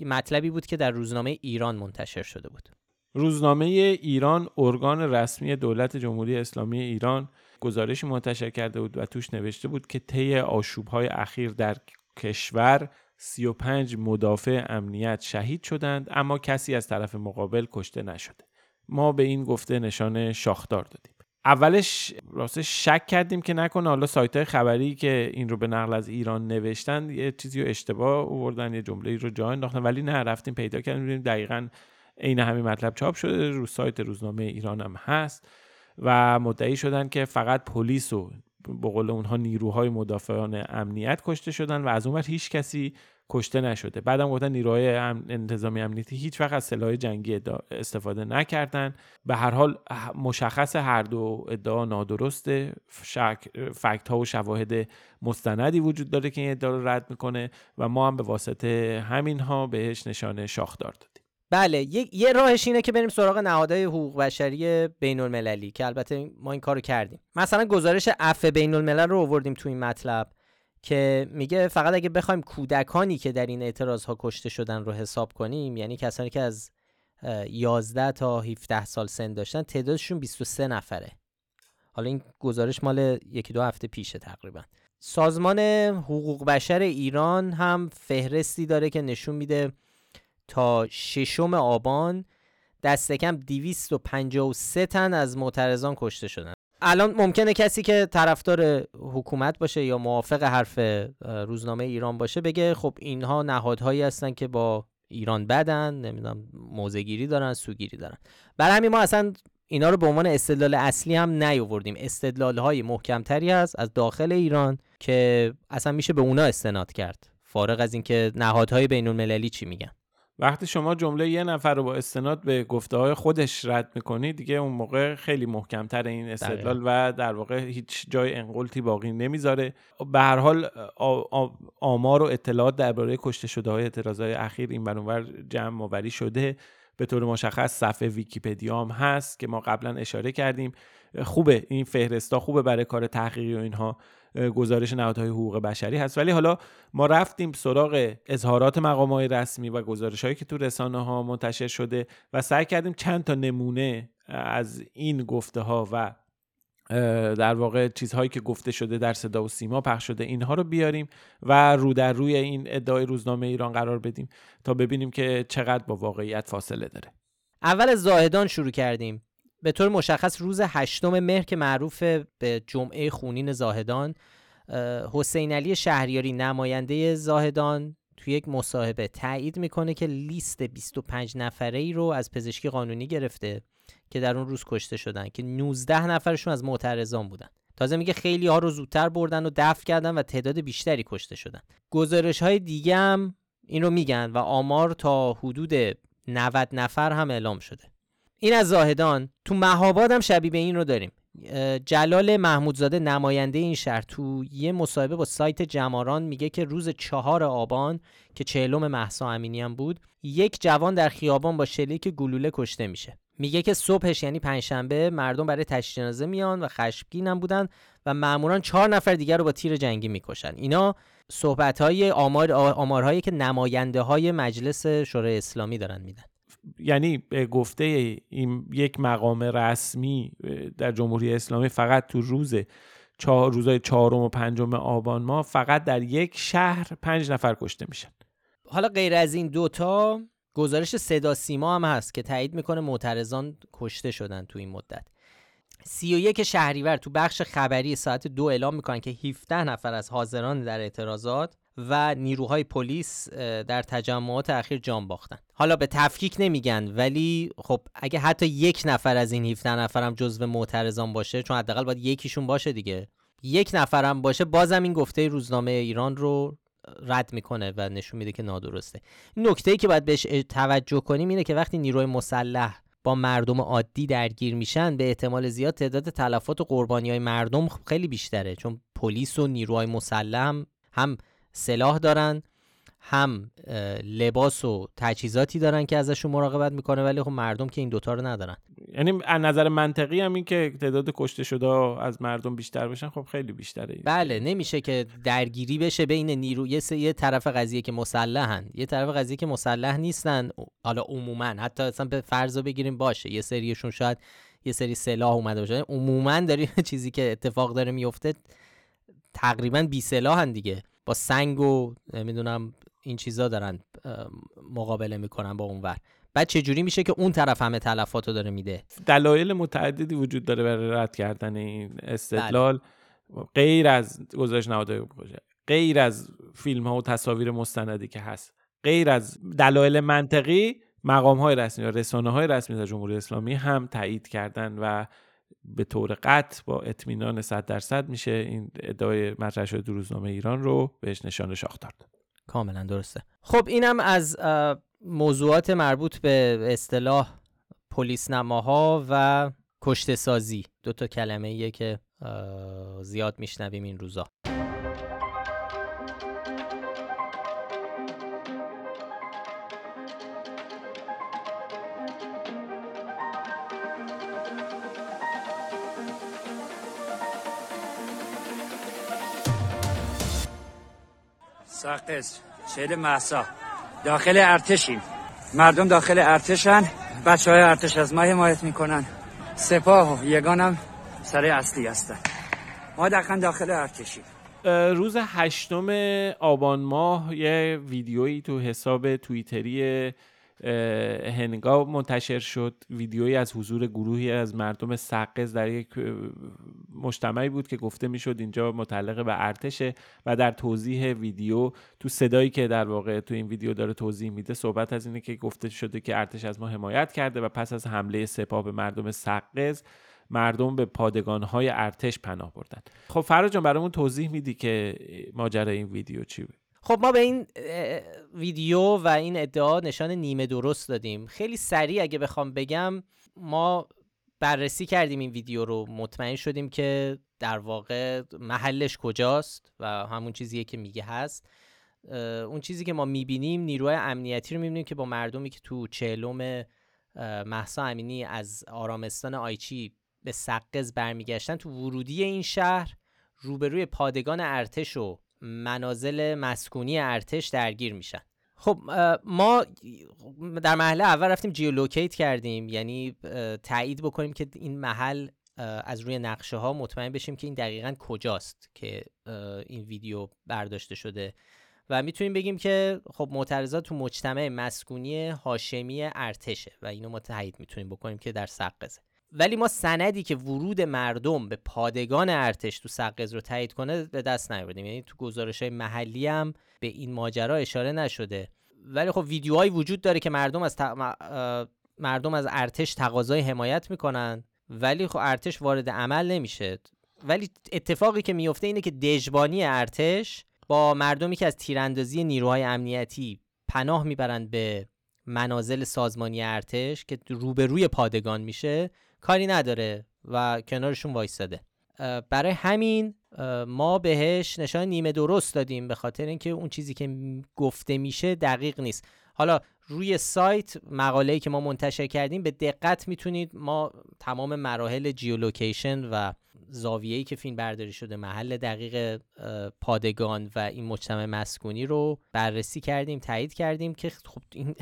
مطلبی بود که در روزنامه ایران منتشر شده بود. روزنامه ایران ارگان رسمی دولت جمهوری اسلامی ایران گزارشی منتشر کرده بود و توش نوشته بود که طی آشوب‌های اخیر در کشور 35 مدافع امنیت شهید شدند اما کسی از طرف مقابل کشته نشده. ما به این گفته نشان شاخدار دادیم. اولش راستش شک کردیم که نکنه. حالا سایت خبری که این رو به نقل از ایران نوشتن یه چیزی رو اشتباه آوردن یه جمله رو جا انداختن. ولی نه رفتیم پیدا کردیم. دیدیم دقیقا عین همین مطلب چاپ شده. رو سایت روزنامه ایران هم هست و مدعی شدن که فقط پلیس و به قول اونها نیروهای مدافعان امنیت کشته شدن و از اون هیچ کسی کشته نشده. بعدم گفتن نیروهای انتظامی امنیتی هیچ وقت از سلاح جنگی استفاده نکردن. به هر حال مشخص هر دو ادعا نادرسته فکت ها و شواهد مستندی وجود داره که این ادعا رو رد می‌کنه و ما هم به واسطه همین ها بهش نشانه شاخدار دادیم. بله یه, راهش اینه که بریم سراغ نهادهای حقوق بشری بین المللی که البته ما این کارو کردیم. مثلا گزارش عفو بین الملل رو آوردیم تو این مطلب که میگه فقط اگه بخوایم کودکانی که در این اعتراض ها کشته شدن رو حساب کنیم یعنی کسانی که از 11 تا 17 سال سن داشتن تعدادشون 23 نفره. حالا این گزارش مال یکی دو هفته پیشه تقریبا. سازمان حقوق بشر ایران هم فهرستی داره که نشون میده تا ششم آبان دست کم 253 تن از معترضان کشته شدن. الان ممکنه کسی که طرفدار حکومت باشه یا موافق حرف روزنامه ایران باشه بگه خب اینها نهادهایی هستن که با ایران بدن نمی‌دونم موزگیری دارن سوگیری دارن. برای همین ما اصلا اینا رو به عنوان استدلال اصلی هم نیاوردیم. استدلال های محکمتری هست از داخل ایران که اصلا میشه به اونا استناد کرد. فارغ از اینکه نهادهای بین المللی چی میگن. وقتی شما جمله یه نفر رو با استناد به گفته های خودش رد می‌کنی دیگه اون موقع خیلی محکمتر این استدلال و در واقع هیچ جای انقلتی باقی نمی‌ذاره. به هر حال آمار و اطلاعات درباره کشته شده های اعتراضای اخیر این برونور جمع آوری شده. به طور مشخص صفحه ویکیپدیا هم هست که ما قبلا اشاره کردیم. خوبه این فهرستا خوبه برای کار تحقیقی و اینها. گزارش نهادهای حقوق بشری هست. ولی حالا ما رفتیم سراغ اظهارات مقام های رسمی و گزارش هایی که تو رسانه ها منتشر شده و سعی کردیم چند تا نمونه از این گفته ها و در واقع چیزهایی که گفته شده در صدا و سیما پخش شده اینها رو بیاریم و رو در روی این ادعای روزنامه ایران قرار بدیم تا ببینیم که چقدر با واقعیت فاصله داره. اول زاهدان شروع کردیم. به طور مشخص روز هشتم مهر که معروف به جمعه خونین زاهدان حسین علی شهریاری نماینده زاهدان توی یک مصاحبه تایید می‌کنه که لیست 25 نفره ای رو از پزشکی قانونی گرفته که در اون روز کشته شدن که 19 نفرشون از معترضان بودن. تازه میگه خیلی ها رو زودتر بردن و دفع کردن و تعداد بیشتری کشته شدن. گزارش های دیگه هم این رو میگن و آمار تا حدود 90 نفر هم اعلام شده. این از زاهدان. تو مهاباد هم شبیه به این رو داریم. جلال محمودزاده نماینده این شهر تو یه مصاحبه با سایت جماران میگه که روز چهار آبان که چهلم محسا امینی هم بود یک جوان در خیابان با شلیک گلوله کشته میشه. میگه که صبحش یعنی پنجشنبه مردم برای تشییع جنازه میان و خشمگین هم بودن و ماموران چهار نفر دیگر رو با تیر جنگی می‌کشن. اینا صحبت های آمار آمارهایی که نماینده های مجلس شورای اسلامی دارن میدن. یعنی به گفته این یک مقام رسمی در جمهوری اسلامی فقط تو روز چهار روزای چهارم و پنجم آبان ما فقط در یک شهر پنج نفر کشته میشن. حالا غیر از این دوتا گزارش صدا سیما هم هست که تایید می‌کنه معترضان کشته شدن تو این مدت. 31 شهریور تو بخش خبری ساعت دو اعلام می‌کنن که 17 نفر از حاضران در اعتراضات و نیروهای پلیس در تجمعات اخیر جان باختن. حالا به تفکیک نمیگن ولی خب اگه حتی یک نفر از این 17 نفر هم جزو معترضان باشه چون حداقل باید یکیشون باشه دیگه. یک نفرم باشه بازم این گفته روزنامه ایران رو رد می‌کنه و نشون میده که نادرسته. نکته ای که باید بهش توجه کنیم اینه که وقتی نیروی مسلح با مردم عادی درگیر میشن به احتمال زیاد تعداد تلفات و قربانی های مردم خیلی بیشتره چون پلیس و نیروهای مسلح هم سلاح دارن هم لباس و تجهیزاتی دارن که ازشون مراقبت می‌کنه ولی خب مردم که این دوتا رو ندارن. یعنی از نظر منطقی هم این که تعداد کشته شده از مردم بیشتر بشن خب خیلی بیشتره. بله نمیشه که درگیری بشه بین نیرو یه, یه طرف قضیه که مسلحن یه طرف قضیه که مسلح نیستن حالا عموما حتی اصلا به فرض بگیریم باشه یه سریشون شاید یه سری سلاح اومده باشه. عموما داریم [LAUGHS] چیزی که اتفاق داره میفته تقریبا بی سلاحن دیگه. با سنگ و نمی‌دونم این چیزا دارن مقابله می‌کنن با اونور. بعد چه جوری میشه که اون طرف همه تلفاتو داره میده؟ دلایل متعددی وجود داره برای رد کردن این استدلال. بله. غیر از گزارش نهادهای غیر از فیلم ها و تصاویر مستندی که هست غیر از دلایل منطقی مقام های رسمی و رسانه های رسمی در جمهوری اسلامی هم تایید کردن و به طور قطع با اطمینان 100 درصد میشه این ادعای مطرح شده در روزنامه ایران رو بهش نشان شاخ داد. کاملا درسته. خب اینم از موضوعات مربوط به اصطلاح پلیس نماها و کشته سازی دو تا کلمه ایه که زیاد میشنویم این روزا. ساقز شهر محسا داخل ارتشیم. مردم داخل ارتشن. بچه های ارتش از ما حمایت می‌کنن. سپاه و یگانم سر اصلی هستن. ما دقیقا داخل ارتشیم. روز هشتم آبان ماه یه ویدیویی تو حساب توییتری هنگا منتشر شد. ویدیویی از حضور گروهی از مردم سقز در یک مجتمعی بود که گفته می‌شد اینجا متعلق به ارتشه و در توضیح ویدیو تو صدایی که در واقع تو این ویدیو داره توضیح میده صحبت از اینه که گفته شده که ارتش از ما حمایت کرده و پس از حمله سپاه به مردم سقز مردم به پادگانهای ارتش پناه بردن. خب فرا برامون توضیح میدی که ماجرای این ویدیو چی بود؟ خب ما به این ویدیو و این ادعا نشان نیمه درست دادیم. خیلی سریع اگه بخوام بگم ما بررسی کردیم این ویدیو رو مطمئن شدیم که در واقع محلش کجاست و همون چیزیه که میگه هست. اون چیزی که ما می‌بینیم نیروهای امنیتی رو می‌بینیم که با مردمی که تو چهلم محسا امینی از آرامستان آیچی به سقز برمیگشتن تو ورودی این شهر روبروی پادگان ارتش و منازل مسکونی ارتش درگیر میشن. خب ما در محله اول رفتیم جیولوکیت کردیم. یعنی تایید بکنیم که این محل از روی نقشه ها مطمئن بشیم که این دقیقا کجاست که این ویدیو برداشته شده. و می‌تونیم بگیم که خب معترضات تو مجتمع مسکونی هاشمی ارتشه و اینو ما تایید می‌تونیم بکنیم که در سقزه ولی ما سندی که ورود مردم به پادگان ارتش تو سقز رو تایید کنه به دست نیاوردیم. یعنی تو گزارش های محلی هم به این ماجرا اشاره نشده. ولی خب ویدیوهایی وجود داره که مردم از مردم از ارتش تقاضای حمایت می‌کنن. ولی خب ارتش وارد عمل نمیشه. ولی اتفاقی که میفته اینه که دژبانی ارتش با مردمی که از تیراندازی نیروهای امنیتی پناه می‌برند به منازل سازمانی ارتش که روبروی پادگان میشه کاری نداره و کنارشون وایستاده. برای همین ما بهش نشان نیمه درست دادیم به خاطر اینکه اون چیزی که گفته میشه دقیق نیست. حالا روی سایت مقاله‌ای که ما منتشر کردیم به دقت می‌تونید ما تمام مراحل جیولوکیشن و زاویه‌ای که فیلم برداری شده محل دقیق پادگان و این مجتمع مسکونی رو بررسی کردیم تایید کردیم که خب این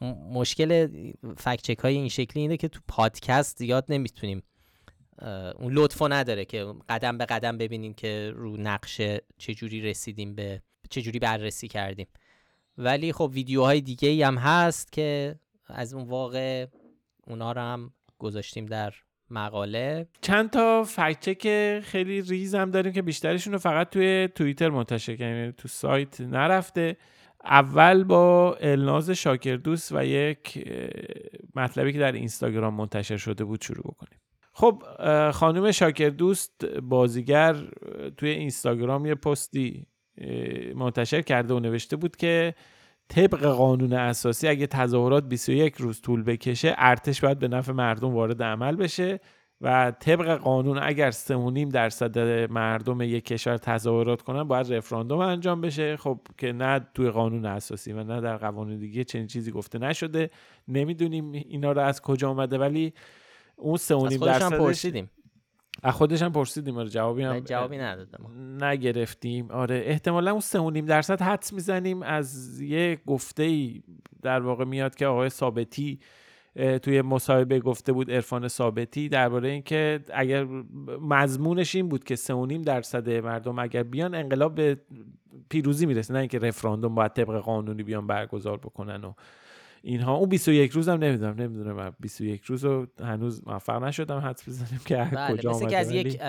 [LAUGHS] مشکل فکچک های این شکلی اینه که تو پادکست زیاد نمی‌تونیم اون لطفو نداره که قدم به قدم ببینیم که رو نقشه چجوری رسیدیم به چجوری بررسی کردیم. ولی خب ویدیوهای دیگه ای هم هست که از اون واقع اونا رو هم گذاشتیم در مقاله. چند تا فکچک خیلی ریز هم داریم که بیشترشون رو فقط توی توییتر منتشر کردیم یعنی تو سایت نرفته. اول با الناز شاکردوست و یک مطلبی که در اینستاگرام منتشر شده بود شروع بکنیم. خب خانم شاکردوست بازیگر توی اینستاگرام یه پستی منتشر کرده و نوشته بود که طبق قانون اساسی اگه تظاهرات 21 روز طول بکشه ارتش باید به نفع مردم وارد عمل بشه و طبق قانون اگر 3.5 درصد مردم یک کشور تظاهرات کنن باید رفراندوم انجام بشه. خب که نه توی قانون اساسی و نه در قوانین دیگه چنین چیزی گفته نشده. نمی‌دونیم اینا رو از کجا اومده ولی اون 3.5 درصد پرسیدیم. از خودش هم پرسیدیم آره جوابی هم جوابی ندادم. نگرفتیم. آره احتمالا اون 3.5 درصد حدس می‌زنیم از یه گفته ای در واقع میاد که آقای ثابتی توی مصاحبه گفته بود عرفان ثابتی درباره اینکه اگر مضمونش این بود که 3.5 درصد مردم اگر بیان انقلاب به پیروزی می‌رسه نه اینکه رفراندوم باید طبق قانونی بیان برگزار بکنن و اینها. اون 21 روزم نمی‌دونم نمی‌دونم 21 روز رو هنوز موفق نشدم حدس بزنیم که بله، کجا مثل که از یک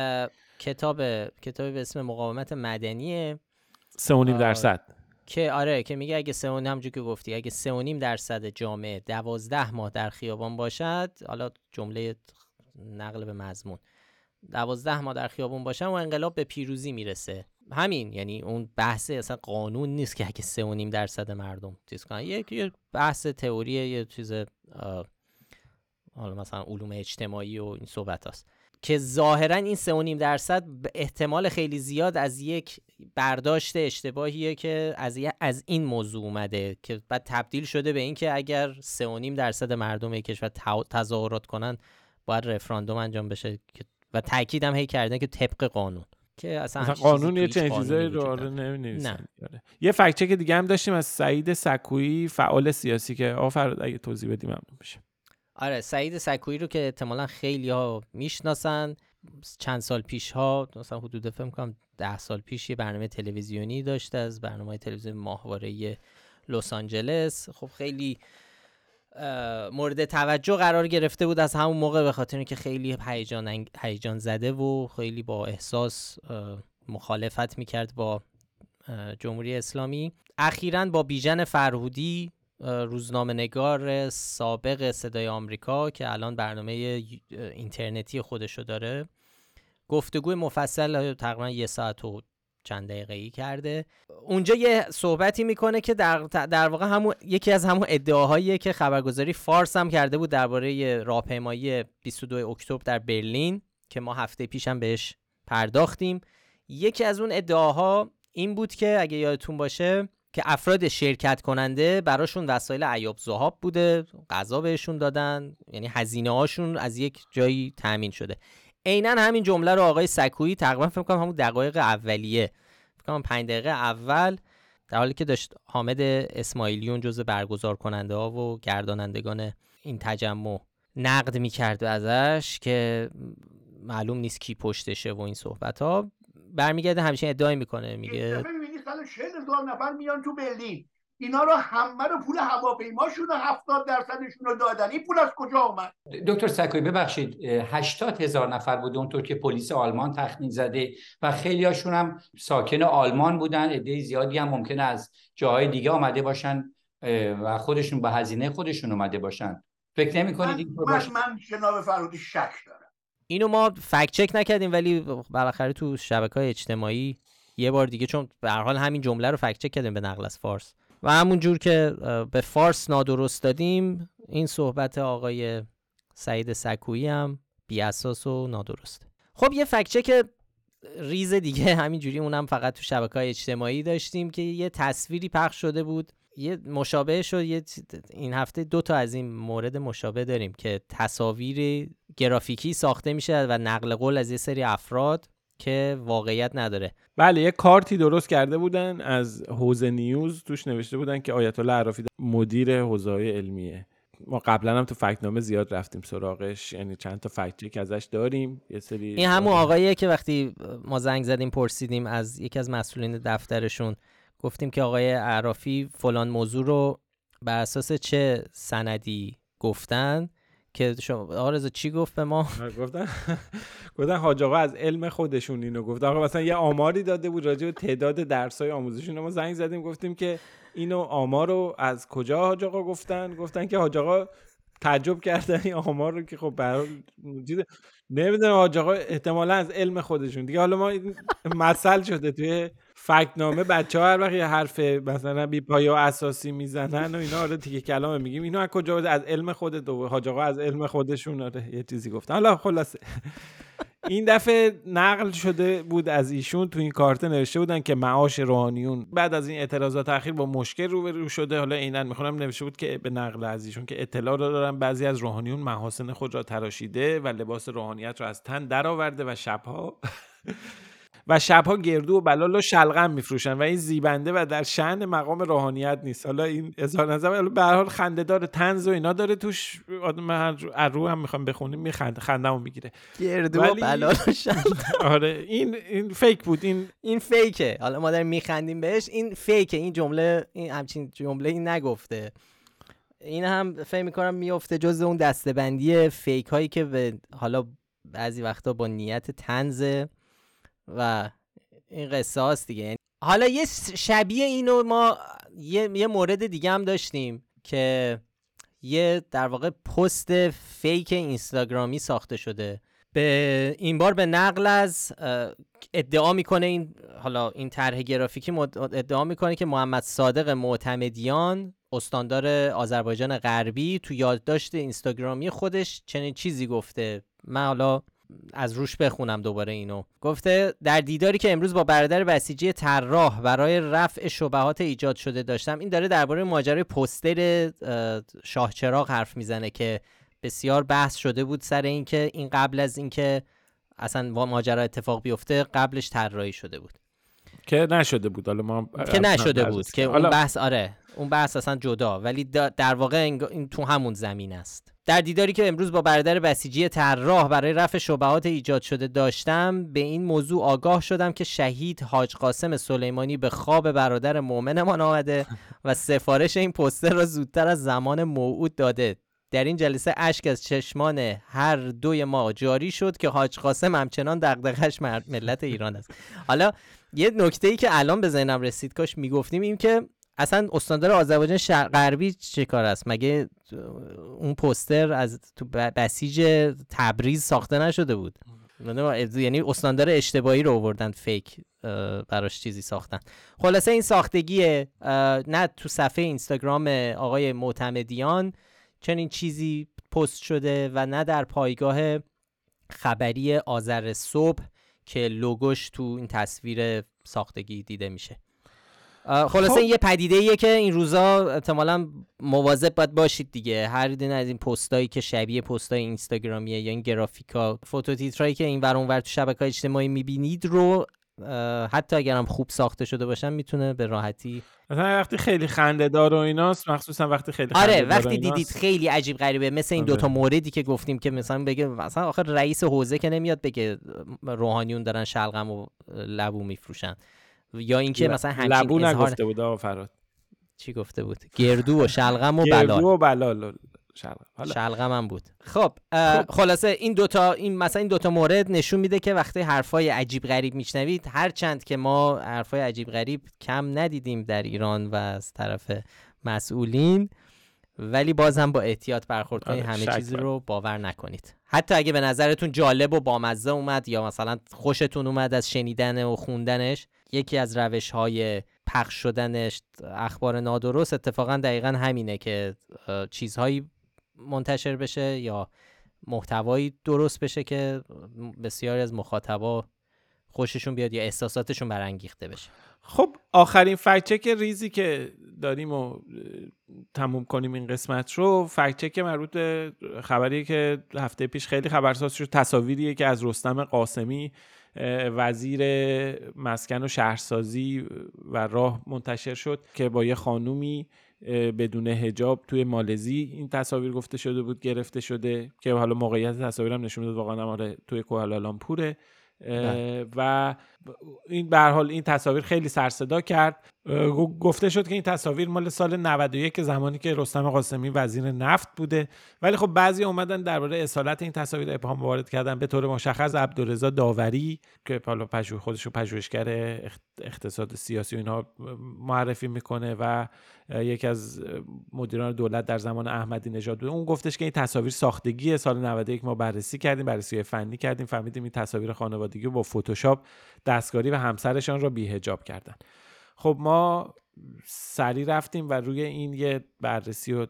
کتاب کتابی به اسم مقاومت مدنی 3.5 درصد. که آره که میگه اگه سه همونجور که گفتی اگه سه و نیم درصد جامعه دوازده ماه در خیابان باشد حالا جمله نقل به مضمون دوازده ماه در خیابان باشن و انقلاب به پیروزی می‌رسه. همین یعنی اون بحث اصلا قانون نیست که اگه سه و نیم درصد مردم چیز کنن. یک بحث تئوری یه چیز حالا مثلا علوم اجتماعی و این صحبت هست که ظاهرا این سه و نیم درصد احتمال خیلی زیاد از یک برداشت اشتباهیه که از از این موضوع اومده که بعد تبدیل شده به اینکه اگر سه و نیم درصد مردم کشور تظاهرات کنن باید رفراندوم انجام بشه و تاکیدم هی کرده که طبق قانون. که اصلا, چیزی قانون یه چنین چیزایی وجود رو. آره نمی‌نویسن. آره. یه فکت چک دیگه هم داشتیم از سعید سکویی فعال سیاسی که آفر اگه توضیح بدیم ممنون میشه آره سعید سکویی رو که احتمالا خیلی ها می‌شناسن چند سال پیش ها مثلا حدود فکر کنم ده سال پیش یه برنامه تلویزیونی داشته از برنامه تلویزیون ماهواره لس آنجلس خب خیلی مورد توجه قرار گرفته بود از همون موقع به خاطر اینکه خیلی هیجان هیجان زده و خیلی با احساس مخالفت می‌کرد با جمهوری اسلامی. اخیرا با بیژن فرهودی روزنامه نگار سابق صدای آمریکا که الان برنامه اینترنتی خودشو داره گفتگوی مفصل تقریبا یه ساعت و چند دقیقه ای کرده. اونجا یه صحبتی می‌کنه که در, در واقع همون یکی از همون ادعاهاییه که خبرگزاری فارس هم کرده بود درباره راهپیمایی 22 اکتبر در برلین که ما هفته پیشم بهش پرداختیم. یکی از اون ادعاها این بود که اگه یادتون باشه که افراد شرکت کننده براشون وسایل عیاب زهاب بوده غذا بهشون دادن یعنی هزینه هاشون از یک جایی تامین شده. عینا همین جمله رو آقای سکویی تقریبا فکر کنم همون دقایق اولیه. فکر کنم 5 دقیقه اول در حالی که داشت حامد اسماعیلیون جز برگزار کننده ها و گردانندگان این تجمع نقد می‌کرد ازش که معلوم نیست کی پشتشه و این صحبت ها برمیگرده همچین ادعای می‌کنه میگه دفعه می‌بینی 140 هزار نفر میان تو برلین اینا رو همه رو پول هواپیماشون رو 70 درصدشون رو دادن. این پول از کجا آمد دکتر سکوی ببخشید 80 هزار نفر بوده اونطور که پلیس آلمان تخمین زده و خیلی هاشون هم ساکن آلمان بودن. عده زیادی هم ممکنه از جاهای دیگه آمده باشن و خودشون به هزینه خودشون اومده باشن. فکر نمی من, کنید من, باشه؟ من جناب فرودی شک دارم. اینو ما فکت چک نکردیم ولی بالاخره تو شبکه های اجتماعی یه بار دیگه چون به هر حال همین جمله رو فکت چک کردیم به نقل از فارس. و همون جور که به فارس نادرست دادیم این صحبت آقای سعید سکویی هم بی اساس و نادرسته خب یه فکت چک ریز دیگه [LAUGHS] همینجوری اونم فقط تو شبکه های اجتماعی داشتیم که یه تصویری پخش شده بود. یه مشابه شد یه این هفته دو تا از این مورد مشابه داریم که تصاویر گرافیکی ساخته میشه و نقل قول از یه سری افراد. که واقعیت نداره. بله یه کارتی درست کرده بودن از حوزه نیوز توش نوشته بودن که آیت الله عرافی مدیر حوزه علمیه. ما قبلا هم تو فکتنامه زیاد رفتیم سراغش یعنی چند تا فکت چک ازش داریم. یه سری این همون آقاییه که وقتی ما زنگ زدیم پرسیدیم از یکی از مسئولین دفترشون گفتیم که آقای عرافی فلان موضوع رو بر اساس چه سندی گفتن؟ که شما آرزو چی گفت به ما؟ گفتن گفتن حاج آقا از علم خودشون اینو گفت. آقا مثلا یه آماری داده بود راجع به تعداد درسای آموزشون. ما زنگ زدیم گفتیم که اینو آمار رو از کجا حاج آقا گفتن؟ گفتن که حاج آقا تعجب کردن این آمار رو که خب برای نمی‌دونم حاج آقا احتمالا از علم خودشون. دیگه حالا ما مثل شده توی فکنامه بچه ها هر وقت یه حرف مثلا بی پایه و اساسی می‌زنن و اینا آره دیگه کلامه میگیم. اینو از کجا؟ از علم خودت و حاج از علم خودشون آره یه چیزی گفتن. حالا خلاصه. این دفعه نقل شده بود از ایشون تو این کارت نوشته بودن که معاش روحانیون بعد از این اعتراضات اخیر با مشکل روبرو شده. حالا عینا می‌خونم نوشته بود که به نقل از ایشون که اطلاع رو دارن. بعضی از روحانیون محاسن خود را تراشیده و لباس روحانیت را از تن درآورده و شبها و شبها گردو و بلال و شلغم میفروشن و این زیبنده و در شعن مقام روحانیت نیست. حالا این اظهار نظر به هر حال خنده‌دار طنز و اینا داره توش. آدم من از رو هم می‌خوام بخونیم میخند خندمو می‌گیره. گردو و بلال و شلغم. [LAUGHS] آره این این فیک بود. این این فیکه. حالا ما داریم میخندیم بهش. این فیکه. این جمله این همچین جمله این نگفته. این هم فکر می‌کنم میفته جز اون دستبندی فیک هایی که به حالا بعضی وقتا با نیت تنزه و این قصه هاست دیگه. یعنی حالا یه شبیه اینو ما یه, یه مورد دیگه هم داشتیم که یه در واقع پست فیک اینستاگرامی ساخته شده. به این بار به نقل از ادعا می‌کنه این حالا این طرح گرافیکی ادعا می‌کنه که محمد صادق معتمدیان استاندار آذربایجان غربی تو یادداشت اینستاگرامی خودش چنین چیزی گفته. من حالا از روش بخونم دوباره اینو. گفته در دیداری که امروز با برادر بسیجی طراح برای رفع شبهات ایجاد شده داشتم این داره درباره ماجرای پستر اه، شاه چراغ حرف می‌زنه که بسیار بحث شده بود سر اینکه این قبل از اینکه اصلا ماجرا اتفاق بیفته قبلش طراحی شده بود. که نشده بود. حالا ما که نشده بود که اون بحث آره اون بحث اصلا جدا ولی در واقع این تو همون زمین است. در دیداری که امروز با برادر بسیجی طراح برای رفع شبهات ایجاد شده داشتم به این موضوع آگاه شدم که شهید حاج قاسم سلیمانی به خواب برادر مؤمنمان آمده [LAUGHS] و سفارش این پوستر را زودتر از زمان موعود داده. در این جلسه اشک از چشمان هر دوی ما جاری شد که حاج قاسم همچنان دغدغش ملت ایران است. حالا یه نکته ای که الان به ذهنم رسید کاش می‌گفتیم این که اصلا استاندار آذربایجان شرق غربی چه کار است؟ مگه اون پوستر از تو بسیج تبریز ساخته نشده بود؟ یعنی استاندار اشتباهی رو آوردن فیک براش چیزی ساختن. خلاصه این ساختگی نه تو صفحه اینستاگرام آقای معتمدیان چنین چیزی پست شده و نه در پایگاه خبری آذر صبح که لوگوش تو این تصویر ساختگی دیده میشه. خلاصه خب. یه پدیده ایه که این روزا احتمالا مواظب باید باشید دیگه هر دونه از این پستایی که شبیه پستای اینستاگرامیه یا این گرافیکا فوتو تیترایی که این ور اونور تو شبکه‌های اجتماعی می‌بینید رو حتی اگرم خوب ساخته شده باشن می‌تونه به راحتی مثلا وقتی خیلی خنده دار و ایناست مخصوصا وقتی خیلی آره وقتی دیدید خیلی عجیب غریبه مثل این آره. دوتا موردی که گفتیم که مثلا بگه مثلا آخر رئیس حوزه که نمیاد بگه روحانیون دارن شلغم و لبو میفروشن یا اینکه مثلا همچین لبو نگفته بود آقا فراد. چی گفته بود؟ گردو و شلغم و بلال. گردو و بلال شلغم. هم بود. خب, خب. خلاصه این دوتا این مثلا این دوتا مورد نشون میده که وقتی حرفای عجیب غریب میشنوید هر چند که ما حرفای عجیب غریب کم ندیدیم در ایران و از طرف مسئولین ولی باز هم با احتیاط برخورد کنید آره، همه چیزی رو باور نکنید. حتی اگه به نظرتون جالب و بامزه اومد یا مثلا خوشتون اومد از شنیدن و خوندنش یکی از روش های پخش شدنش اخبار نادرست اتفاقا دقیقا همینه که چیزهایی منتشر بشه یا محتوایی درست بشه که بسیاری از مخاطبا خوششون بیاد یا احساساتشون برانگیخته بشه. خب آخرین فکچک ریزی که داریم و تموم کنیم این قسمت رو فکچک مربوط به خبری که هفته پیش خیلی خبرساز شد تصاویریه که از رستم قاسمی وزیر مسکن و شهرسازی و راه منتشر شد که با یه خانومی بدون هجاب توی مالزی این تصاویر گفته شده بود گرفته شده که حالا موقعیت تصاویرم نشون داد واقعا آره توی کوالالامپوره بله. و این به حال این تصاویر خیلی سرصدا کرد. گفته شد که این تصاویر مال سال 91 زمانی که رستم قاسمی وزیر نفت بوده. ولی خب بعضی اومدن درباره اصالت این تصاویر ابهام وارد کردن. به طور مشخص عبدالرضا داوری که حالا پژوه خودش رو پژوهشگر اقتصاد سیاسی و اینها معرفی می‌کنه و یکی از مدیران دولت در زمان احمدی نژاد بوده اون گفتش که این تصاویر ساختگی سال 91 ما بررسی کردیم بررسی فنی کردیم. فهمیدیم این تصاویر خانوادگی با فتوشاپ دستکاری و همسرشان را بیهجاب کردن. خب ما سریع رفتیم و روی این یه بررسی رو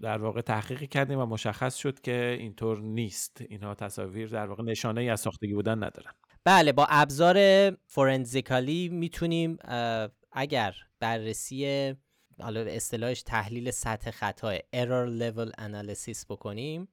در واقع تحقیقی کردیم و مشخص شد که اینطور نیست. اینها تصاویر در واقع نشانه ای از ساختگی بودن ندارن. بله با ابزار فورنزیکالی می‌تونیم اگر بررسی حالا اصطلاحش تحلیل سطح خطا error level analysis بکنیم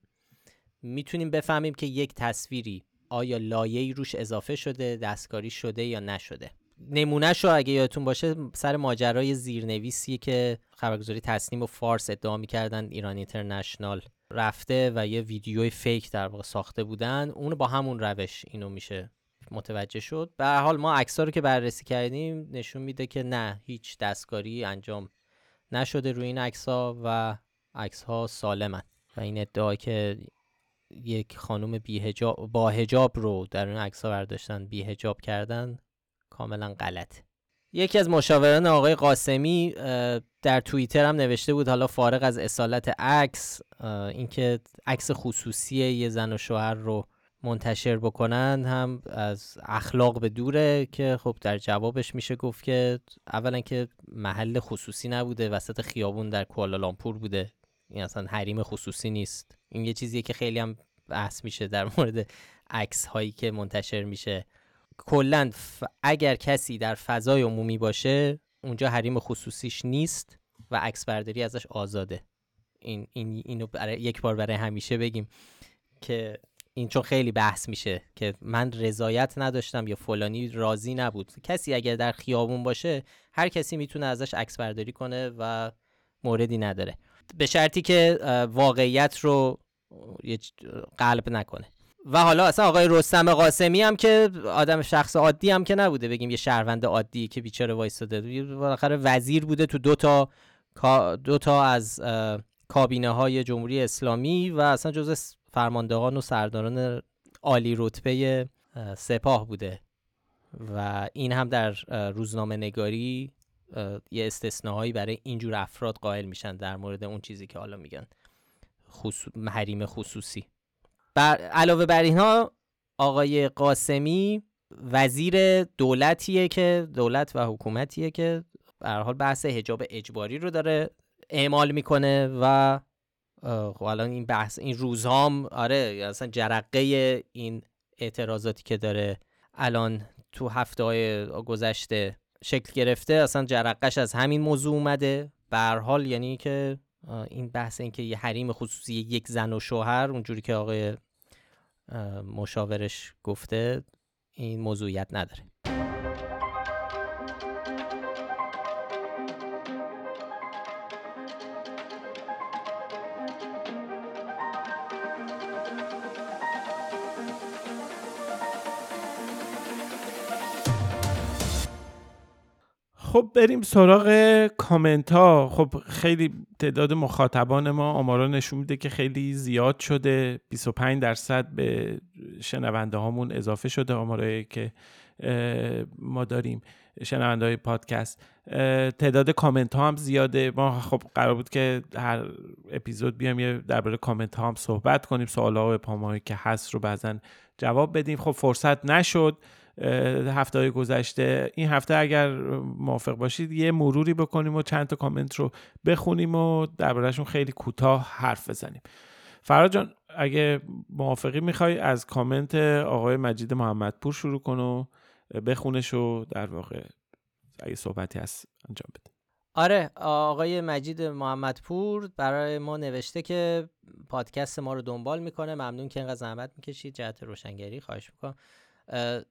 می‌تونیم بفهمیم که یک تصویری آیا لایه‌ای روش اضافه شده دستکاری شده یا نشده؟ نمونه شو اگه یادتون باشه سر ماجرای زیرنویسی که خبرگزاری تصنیم و فارس ادعا می‌کردن ایران اینترنشنال رفته و یه ویدیوی فیک در واقع ساخته بودن اون با همون روش اینو میشه متوجه شد. به حال ما عکس‌ها رو که بررسی کردیم نشون میده که نه هیچ دستکاری انجام نشده روی این عکس‌ها و عکس‌ها سالمن. و این ادعا که یک خانم بیهجاب با هجاب رو در این عکس برداشتن بیهجاب کردن کاملا غلط. یکی از مشاوران آقای قاسمی در توییتر هم نوشته بود حالا فارغ از اصالت عکس اینکه عکس خصوصی یه زن و شوهر رو منتشر بکنن هم از اخلاق به دوره که خب در جوابش میشه گفت که اولا که محل خصوصی نبوده وسط خیابون در کوالالامپور بوده. این اصلا حریم خصوصی نیست. این یه چیزیه که خیلی هم بحث میشه در مورد عکس هایی که منتشر میشه. کلا اگر کسی در فضای عمومی باشه اونجا حریم خصوصیش نیست و عکس برداری ازش آزاده. این, این اینو برای یک بار برای همیشه بگیم که این چون خیلی بحث میشه که من رضایت نداشتم یا فلانی راضی نبود. کسی اگر در خیابون باشه هر کسی می‌تونه ازش عکس برداری کنه و موردی نداره. به شرطی که واقعیت رو قلب نکنه. و حالا اصلا آقای رستم قاسمی هم که آدم شخص عادی هم که نبوده. بگیم یه شهروند عادی که بیچاره وایستاده. بالاخره وزیر بوده تو دو تا دو تا از کابینه های جمهوری اسلامی و اصلا جز فرماندهان و سرداران عالی رتبه سپاه بوده. و این هم در روزنامه نگاری یه استثناهایی برای اینجور افراد قائل میشن در مورد اون چیزی که حالا میگن. حریم خصوصی. بر علاوه بر اینها آقای قاسمی وزیر دولتیه که دولت و حکومتیه که به حال بحث حجاب اجباری رو داره اعمال می‌کنه و خب الان این بحث این روزهام آره اصلا جرقه این اعتراضاتی که داره الان تو هفته های گذشته شکل گرفته اصلا جرقش از همین موضوع اومده. به حال یعنی که این بحث این که یه حریم خصوصی یک زن و شوهر اونجوری که آقای مشاورش گفته این موضوعیت نداره. خب بریم سراغ کامنت ها خب خیلی تعداد مخاطبان ما آمارا نشون میده که خیلی زیاد شده. 25 درصد به شنونده هامون اضافه شده آمارایی که ما داریم. شنونده های پادکست تعداد کامنت ها هم زیاده. ما خب قرار بود که هر اپیزود بیام یه درباره کامنت ها هم صحبت کنیم. سوال ها و پامایی که هست رو بعضا جواب بدیم. خب فرصت نشد. هفته های گذشته. این هفته اگر موافق باشید یه مروری بکنیم و چند تا کامنت رو بخونیم و دربارهشون خیلی کوتاه حرف بزنیم. فراد جان اگه موافقی می‌خوای از کامنت آقای مجید محمدپور شروع کن و بخونش و در واقع اگه صحبتی هست انجام بده. آره آقای مجید محمدپور برای ما نوشته که پادکست ما رو دنبال می‌کنه. ممنون که اینقدر زحمت می‌کشید. جهت روشنگری خواهش می‌کنم.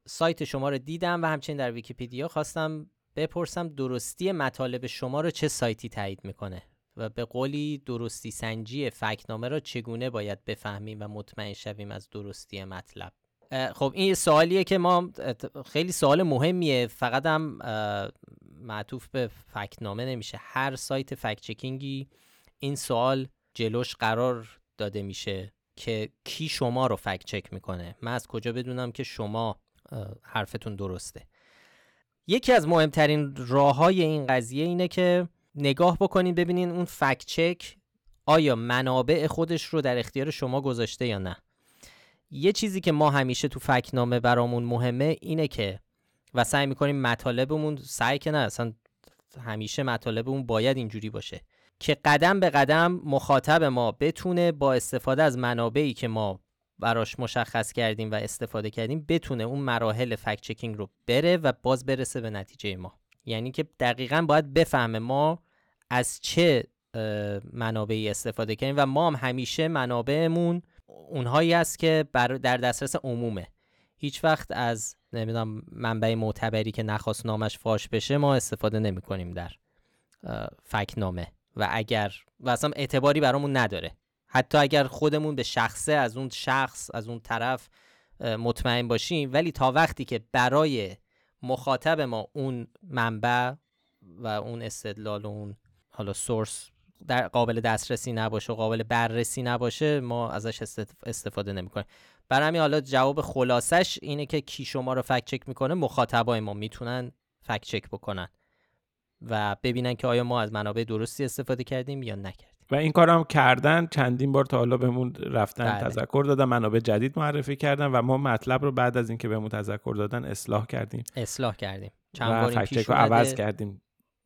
سایت شما رو دیدم و همچنین در ویکیپیدیا خواستم بپرسم درستی مطالب شما رو چه سایتی تایید می‌کنه و به قولی درستی سنجی فکنامه را چگونه باید بفهمیم و مطمئن شویم از درستی مطلب؟ خب این سوالیه که ما خیلی سوال مهمیه. فقط هم معطوف به فکنامه نمیشه. هر سایت فکت چکینگی این سوال جلوش قرار داده میشه. که کی شما رو فکت چک می‌کنه. من از کجا بدونم که شما حرفتون درسته. یکی از مهمترین راه های این قضیه اینه که نگاه بکنین ببینین اون فکت چک آیا منابع خودش رو در اختیار شما گذاشته یا نه. یه چیزی که ما همیشه تو فکنامه برامون مهمه اینه که و سعی می‌کنیم مطالبمون سعی که نه اصلا همیشه مطالبمون باید اینجوری باشه. که قدم به قدم مخاطب ما بتونه با استفاده از منابعی که ما براش مشخص کردیم و استفاده کردیم بتونه اون مراحل فکت چکینگ رو بره و باز برسه به نتیجه ما. یعنی که دقیقا باید بفهمه ما از چه منابعی استفاده کردیم و ما هم همیشه منابعمون اونهایی است که در دسترس عمومه. هیچ وقت از نمی‌دونم منبع معتبری که نخواست نامش فاش بشه ما استفاده نمی کنیم در فکنامه. و اگر و اصلا اعتباری برامون نداره. حتی اگر خودمون به شخصه از اون شخص از اون طرف مطمئن باشیم ولی تا وقتی که برای مخاطب ما اون منبع و اون استدلال و اون حالا سورس در قابل دسترسی نباشه و قابل بررسی نباشه ما ازش استفاده نمی‌کنیم. برای همین حالا جواب خلاصش اینه که کی شما رو فکت چک می‌کنه مخاطبای ما می‌تونن فکت چک بکنن. و ببینن که آیا ما از منابع درستی استفاده کردیم یا نکردیم. و این کار هم کردن چندین بار تا حالا بهمون رفتن بله. تذکر دادن منابع جدید معرفی کردن و ما مطلب رو بعد از اینکه بهمون تذکر دادن اصلاح کردیم. اصلاح کردیم. چند بار پیش رو عوض کردیم.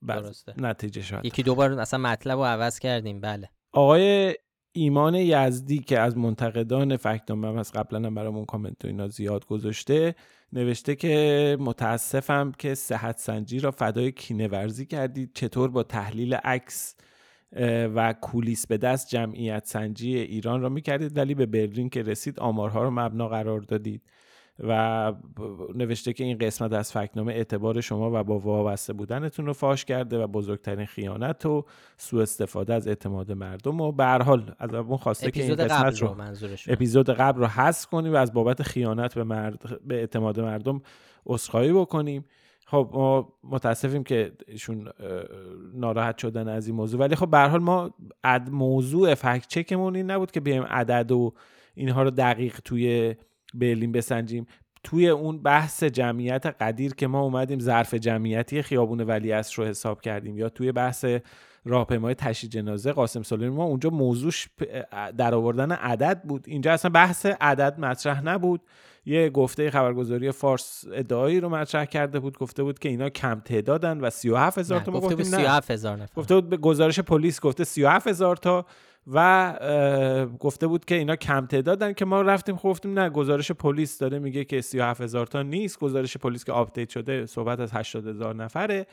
درسته. نتیجه شد یکی دو بار اصلا مطلب رو عوض کردیم. بله. آقای ایمان یزدی که از منتقدان فکتنامه از قبلا هم برامون کامنت و اینا زیاد گذاشته نوشته که متاسفم که صحت سنجی را فدای کینه ورزی کردید. چطور با تحلیل عکس و کولیس به دست جمعیت سنجی ایران را می‌کردید؟ ولی به برلین که رسید آمارها رو مبنا قرار دادید. و نوشته که این قسمت از فکنامه اعتبار شما و با وابسته بودنتون رو فاش کرده و بزرگترین خیانت و سوء استفاده از اعتماد مردم و به هر حال از اون خواسته که این قسمت رو, اپیزود قبل رو حذف کنیم و از بابت خیانت به, مرد... به اعتماد مردم عذرخواهی بکنیم. خب ما متاسفیم که ایشون ناراحت شدن از این موضوع. ولی خب به حال ما اد موضوع فکت چکمون این نبود که بیایم عدد و اینها رو دقیق توی برلین بسنجیم توی اون بحث جمعیت قدیر که ما اومدیم ظرف جمعیتی خیابون ولیعصر رو حساب کردیم یا توی بحث راهپیمای تشییع جنازه قاسم سلیمی ما اونجا موضوعش در آوردن عدد بود. اینجا اصلا بحث عدد مطرح نبود. یه گفته خبرگزاری فارس ادعایی رو مطرح کرده بود گفته بود که اینا کم تعدادن و 37 هزار تا گفته بود 37 هزار نفر. گفته بود به گزارش پلیس گفته 37 هزار تا. و گفته بود که اینا کم تعدادن که ما رفتیم خب گفتیم نه گزارش پلیس داره میگه که 37 هزار تا نیست گزارش پلیس که update شده صحبت از 80 هزار نفره.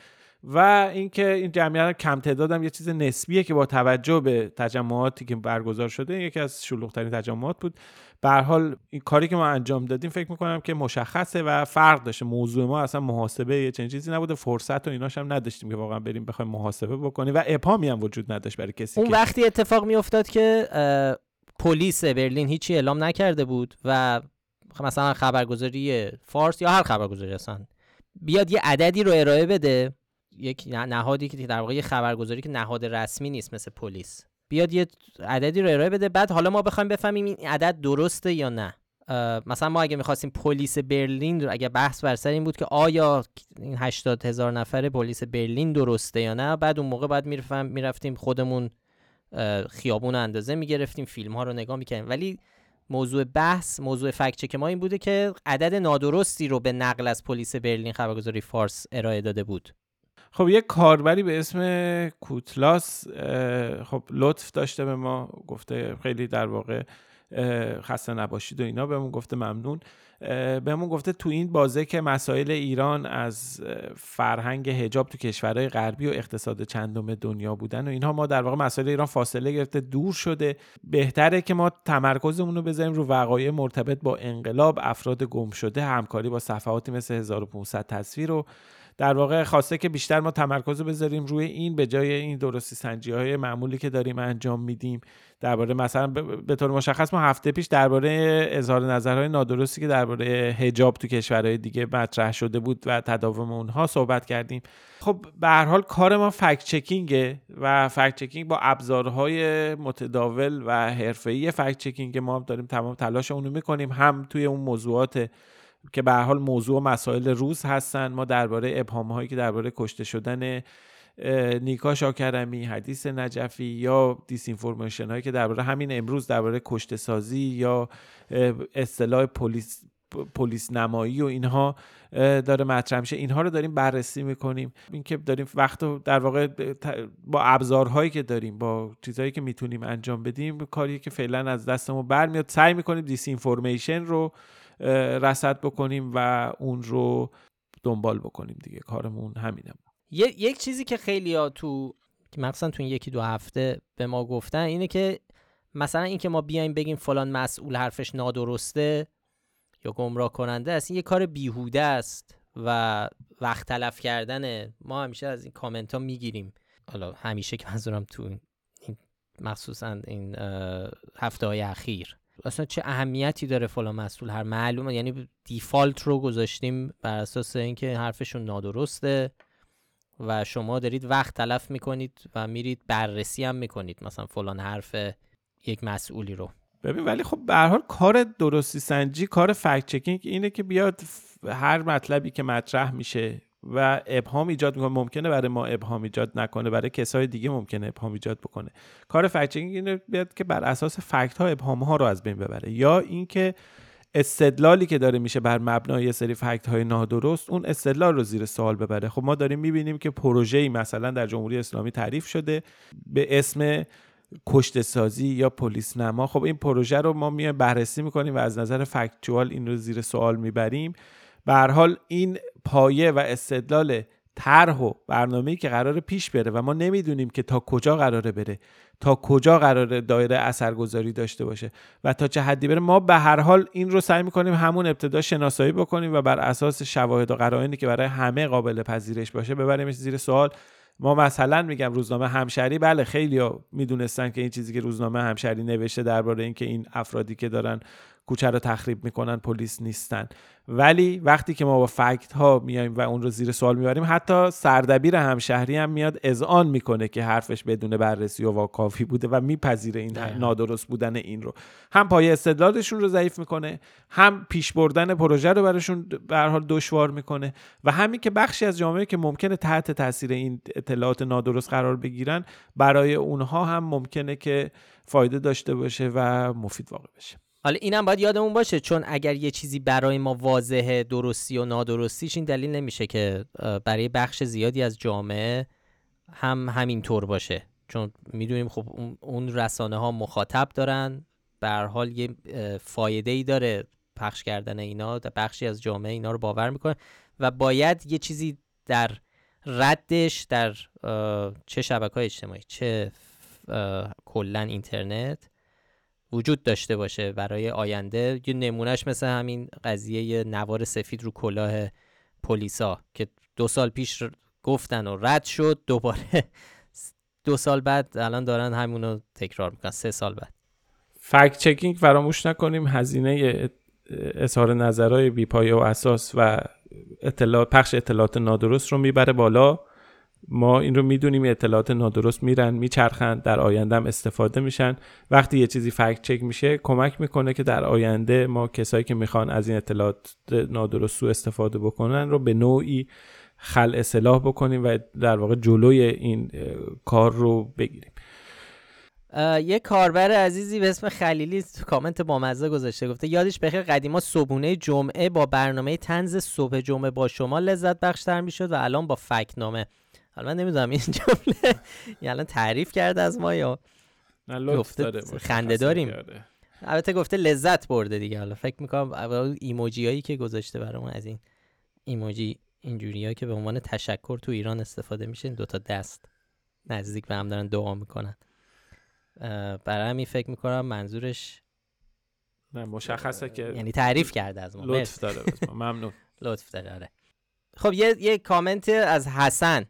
و اینکه این جمعیت کم تعدادم یه چیز نسبیه که با توجه به تجمعاتی که برگزار شده یکی از شلوغترین تجمعات بود. به حال این کاری که ما انجام دادیم فکر می‌کنم که مشخصه و فرق داشته. موضوع ما اصلا محاسبه یه چنین چیزی نبوده. فرصت و ایناش هم نداشتیم که واقعا بریم بخوایم محاسبه بکنیم و اپامی هم وجود نداشت برای کسی اون وقتی اتفاق میافتاد که پلیس برلین هیچی اعلام نکرده بود و مثلا خبرگزاری فارس یا هر خبرگزاری اصلا بیاد یه عددی رو ارائه بده یک نهادی که در واقع خبرگزاری که نهاد رسمی نیست مثل پلیس. بیاد یه عددی رو ارائه بده بعد حالا ما بخوایم بفهمیم این عدد درسته یا نه. مثلا ما اگه می‌خواستیم پلیس برلین رو اگه بحث بر سر این بود که آیا این 80 هزار نفره پلیس برلین درسته یا نه بعد اون موقع بعد می‌رفتیم می‌رفتیم خودمون خیابون اندازه می‌گرفتیم فیلم ها رو نگاه می‌کنیم ولی موضوع بحث موضوع فکت که ما این بوده که عدد نادرستی رو به نقل از پلیس برلین خبرگزاری فارس ارائه داده بود. خب یه کاربری به اسم کوتلاس خب لطف داشته به ما گفته خیلی در واقع خسته نباشید و اینا بهمون گفته ممنون. بهمون گفته تو این بازه که مسائل ایران از فرهنگ هجاب تو کشورهای غربی و اقتصاد چندم دنیا بودن و اینها ما در واقع مسائل ایران فاصله گرفته دور شده. بهتره که ما تمرکزمون رو بذاریم رو وقایع مرتبط با انقلاب افراد گم شده همکاری با صفحاتی مثل 1500 تصویر و در واقع خواسته که بیشتر ما تمرکز بذاریم روی این به جای این درستی سنجی های معمولی که داریم انجام میدیم. درباره مثلا به طور مشخص ما هفته پیش درباره اظهار نظرهای نادرستی که درباره حجاب تو کشورهای دیگه مطرح شده بود و تداوم اونها صحبت کردیم. خب به هر حال کار ما فکت چکینگه و فکت چکینگ با ابزارهای متداول و حرفه‌ای فکت چکینگ ما داریم تمام تلاش اونو می‌کنیم. هم توی اون موضوعات که به حال موضوع و مسائل روز هستن. ما درباره ابهام هایی که درباره کشته شدن نیکا شاکرمی حدیث نجفی یا disinformation هایی که درباره همین امروز درباره کشته سازی یا اصطلاح پلیس پلیس نمایی و اینها داره مطرح میشه. اینها رو داریم بررسی می‌کنیم. اینکه داریم وقت در واقع با ابزارهایی که داریم با چیزهایی که می‌تونیم انجام بدیم کاری که فعلا از دستمون برمیاد. سعی می‌کنیم disinformation رو رصد بکنیم و اون رو دنبال بکنیم دیگه. کارمون همینه. یک چیزی که خیلی ها تو مثلا تو این یکی دو هفته به ما گفتن اینه که مثلا اینکه ما بیایم بگیم فلان مسئول حرفش نادرسته یا گمراه کننده است این یه کار بیهوده است و وقت تلف کردن ما همیشه از این کامنت ها می‌گیریم. حالا همیشه که منظورم تو این مخصوصا این هفته های اخیر. اصلا چه اهمیتی داره فلان مسئول هر معلومه. یعنی دیفالت رو گذاشتیم بر اساس اینکه حرفشون نادرسته و شما دارید وقت تلف می‌کنید و میرید بررسی هم می‌کنید مثلا فلان حرف یک مسئولی رو. ببین ولی خب به حال کار درستی سنجی کار فکت چکینگ اینه که بیاد هر مطلبی که مطرح میشه و ابهام ایجاد می‌کنه. ممکنه برای ما ابهام ایجاد نکنه برای کسای دیگه ممکنه ابهام ایجاد بکنه. کار فکت اینه بیاد که بر اساس فکت ها ابهام ها رو از بین ببره. یا اینکه استدلالی که داره میشه بر مبنای یه سری فکت های نادرست اون استدلال رو زیر سوال ببره. خب ما داریم می‌بینیم که پروژه‌ای مثلا در جمهوری اسلامی تعریف شده به اسم کشت سازی یا پلیس نما خب این پروژه رو ما میایم بررسی می‌کنیم و از نظر فکتوال این رو زیر سوال می‌بریم. به حال این پایه و استدلال طرح و برنامه‌ای که قرار پیش بره و ما نمی‌دونیم که تا کجا قراره بره تا کجا قراره دایره اثرگذاری داشته باشه و تا چه حدی بره ما به هر حال این رو سعی می‌کنیم همون ابتدا شناسایی بکنیم و بر اساس شواهد و قرائنی که برای همه قابل پذیرش باشه ببریمش زیر سوال. ما مثلا میگم روزنامه همشری بله خیلی می‌دونستن که این چیزی که روزنامه همشری نوشته درباره اینکه این افرادی که دارن کوچه رو تخریب می‌کنن پلیس نیستن. ولی وقتی که ما با فکت ها میایم و اون رو زیر سوال می‌بریم حتی سردبیر همشهری هم میاد اذعان می‌کنه که حرفش بدون بررسی و واکافی بوده و میپذیره این نادرست بودن این رو. هم پای استدلالشون رو ضعیف می‌کنه هم پیش بردن پروژه رو براشون به حال دشوار می‌کنه و همین که بخشی از جامعه که ممکنه تحت تاثیر این اطلاعات نادرست قرار بگیرن برای اونها هم ممکنه که فایده داشته باشه و مفید واقع بشه. حالا اینم باید یادمون باشه چون اگر یه چیزی برای ما واضحه درستی و نادرستیش این دلیل نمیشه که برای بخش زیادی از جامعه هم همین طور باشه. چون می‌دونیم خب اون رسانه ها مخاطب دارن به حال یه فایده ای داره پخش کردن اینا بخشی از جامعه اینا رو باور می‌کنه و باید یه چیزی در ردش در چه شبکه های اجتماعی چه کلا اینترنت وجود داشته باشه برای آینده. یه نمونهش مثل همین قضیه نوار سفید رو کلاه پلیسا که دو سال پیش گفتن و رد شد. دوباره [LAUGHS] دو سال بعد الان دارن همونو تکرار می‌کنن. سه سال بعد. فکت چکینگ فراموش نکنیم. هزینه اظهار نظرهای بیپایه و اساس و اطلاع پخش اطلاعات نادرست رو می‌بره بالا. ما این رو می‌دونیم اطلاعات نادرست میرن میچرخند در آینده هم استفاده میشن. وقتی یه چیزی فکت چک میشه کمک می‌کنه که در آینده ما کسایی که می‌خوان از این اطلاعات نادرست سو استفاده بکنن رو به نوعی خل اصلاح بکنیم و در واقع جلوی این کار رو بگیریم. یه کاربر عزیزی به اسم خلیلی تو کامنت با مزه گذاشته گفته یادش بخیر قدیما صبحونه جمعه با برنامه تنز صبح جمعه با شما لذت بخشتر می‌شد و الان با فکنامه. حالا من نمی‌دونم این جمله یعنی تعریف کرده از ما یا گفته خنده داریم. البته گفته لذت برده دیگه. حالا فکر می‌کنم ایموجی هایی که گذاشته برامون از این ایموجی اینجوری که به عنوان تشکر تو ایران استفاده میشه. این دوتا دست نزدیک به هم دارن دعا می‌کنن. برای همین فکر می‌کنم منظورش نه مشخصه که یعنی تعریف کرده از ما. لطف داره ممنون. [LAUGHS] لطف داره آره. خب یه یه کامنت از حسن.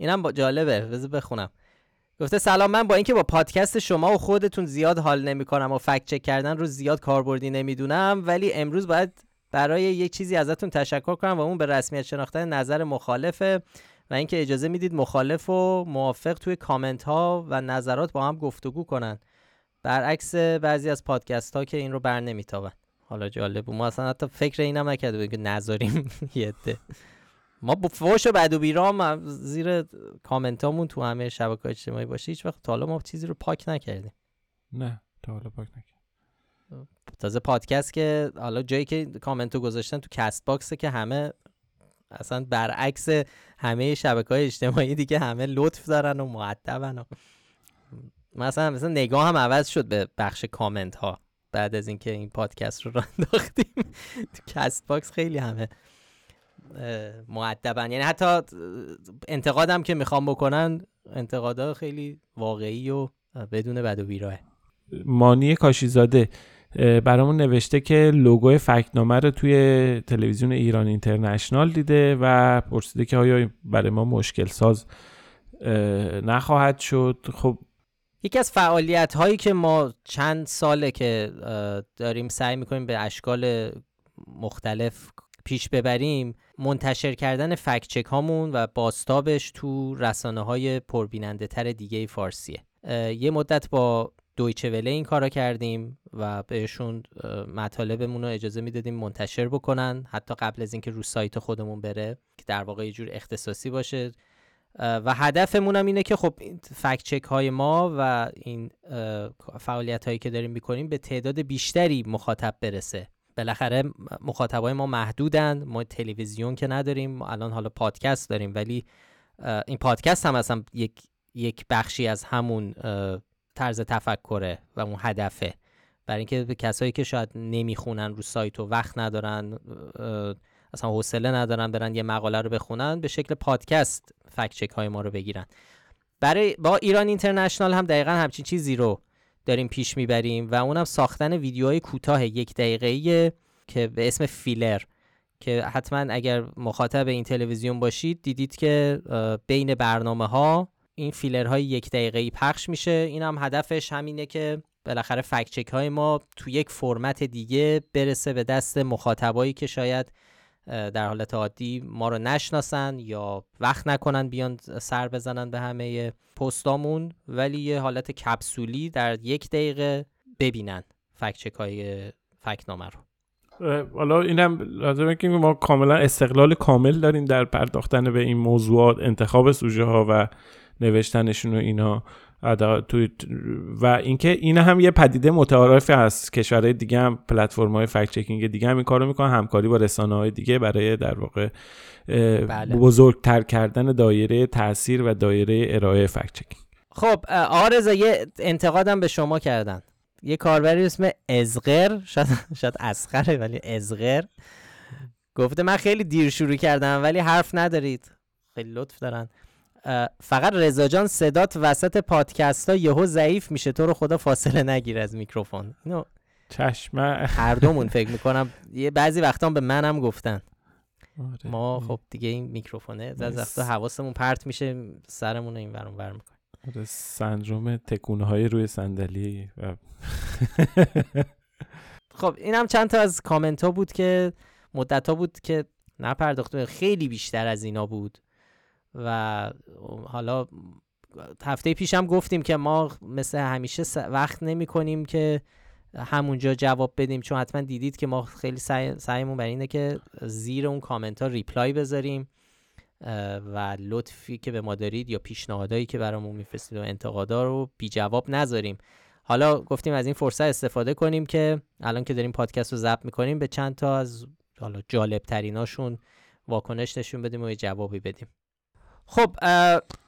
اینم با جالبه بذار بخونم. گفته سلام من با اینکه با پادکست شما و خودتون زیاد حال نمی کنم و فکت چک کردن رو زیاد کاربردی نمی‌دونم ولی امروز باید برای یک چیزی ازتون تشکر کنم و اون به رسمیت شناختن نظر مخالفه و اینکه اجازه می‌دید مخالف و موافق توی کامنت ها و نظرات با هم گفتگو کنن. برعکس بعضی از پادکست ها که این رو بر نمیتابن. حالا جالب ما اصلا حتی فکر اینم نکرده که نذاریم [LAUGHS] یه ما فوش و بد و بیرام زیر کامنتامون تو همه شبکه اجتماعی باشه هیچ وقت تا حالا ما چیزی رو پاک نکردیم. نه تا حالا پاک نکردیم. تازه پادکست که حالا جایی که کامنتو گذاشتن تو کست باکسه که همه اصلا برعکس همه شبکه های اجتماعی دیگه همه لطف دارن و معدبن و مثلا مثلا نگاه هم عوض شد به بخش کامنت ها بعد از اینکه این پادکست رو [LAUGHS] راه انداختیم. تو Castbox خیلی همه مؤدبن یعنی حتی انتقادم که می‌خوام بکنن انتقادا خیلی واقعی و بدون بد و بیراه مانی کاشیزاده برامون نوشته که لوگوی فکت‌نامه رو توی تلویزیون ایران اینترنشنال دیده و پرسیده که آیا برای ما مشکل ساز نخواهد شد؟ خب یکی از فعالیت هایی که ما چند ساله که داریم سعی می‌کنیم به اشکال مختلف پیش ببریم منتشر کردن فکچک هامون و باستابش تو رسانه های پربیننده تر دیگه فارسیه. یه مدت با دویچه وله این کارا کردیم و بهشون مطالبمون رو اجازه می‌دادیم منتشر بکنن حتی قبل از اینکه رو سایت خودمون بره که در واقع یه جور اختصاصی باشه. و هدفمون هم اینه که خب فکت چک های ما و این فعالیت هایی که داریم می‌کنیم به تعداد بیشتری مخاطب برسه. بالاخره مخاطبای ما محدودن. ما تلویزیون که نداریم. ما الان حالا پادکست داریم. ولی این پادکست هم اصلا یک یک بخشی از همون طرز تفکره و اون هدفه. برای اینکه به کسایی که شاید نمی‌خونن رو سایت و وقت ندارن اصلا حوصله ندارن برن یه مقاله رو بخونن به شکل پادکست فکت چک های ما رو بگیرن. برای با ایران اینترنشنال هم دقیقا همچین چیزی رو داریم پیش می‌بریم و اونم ساختن ویدیوهای کوتاه یک دقیقه‌ای که به اسم فیلر که حتما اگر مخاطب این تلویزیون باشید دیدید که بین برنامه ها این فیلرهای یک دقیقه‌ای پخش میشه. این هم هدفش همینه که بالاخره فکت چک های ما تو یک فرمت دیگه برسه به دست مخاطبایی که شاید در حالت عادی ما رو نشناسن یا وقت نکنن بیان سر بزنن به همه پستامون ولی یه حالت کپسولی در یک دقیقه ببینن فکت چک های فکنامه رو. حالا اینم لازمه که ما کاملا استقلال کامل داریم در پرداختن به این موضوعات انتخاب سوژه ها و نوشتنشون و اینا و اینکه این هم یه پدیده متعارف از کشورهای دیگه هم پلتفرم های فکت چکینگ دیگه هم این کارو می‌کنن. همکاری با رسانه های دیگه برای در واقع بله. بزرگتر کردن دایره تاثیر و دایره ارائه فکت چکینگ. خب آرزا یه انتقادم به شما کردن. یه کاربری اسم ازغر شاید شاید اسخره ولی ازغر گفته من خیلی دیر شروع کردم ولی حرف ندارید. خیلی لطف دارن. فقط رضا جان صدات وسط پادکست ها یهو ضعیف میشه. تو رو خدا فاصله نگیر از میکروفون. اینو چشم هر دومون فکر می‌کنم یه بعضی وقتا به منم گفتن. آره. ما خب دیگه این میکروفونه. از وقتا حواسمون پرت میشه سرمون این ور اون ور می‌کنه آره سندروم تکونه های روی صندلی. خب اینم چند تا از کامنت ها بود که مدت ها بود که نپرداختم خیلی بیشتر از اینا بود. و حالا هفته پیشم گفتیم که ما مثل همیشه وقت نمی کنیم که همونجا جواب بدیم چون حتما دیدید که ما خیلی سعی، سعیمون بر اینه که زیر اون کامنت ها reply بذاریم و لطفی که به ما دارید یا پیشنهادهایی که برامون میفرستید و انتقادا رو بی جواب نذاریم. حالا گفتیم از این فرصت استفاده کنیم که الان که داریم پادکست رو ضبط می‌کنیم به چند تا از حالا جالب تریناشون واکنش نشون بدیم و یه جوابی بدیم. خب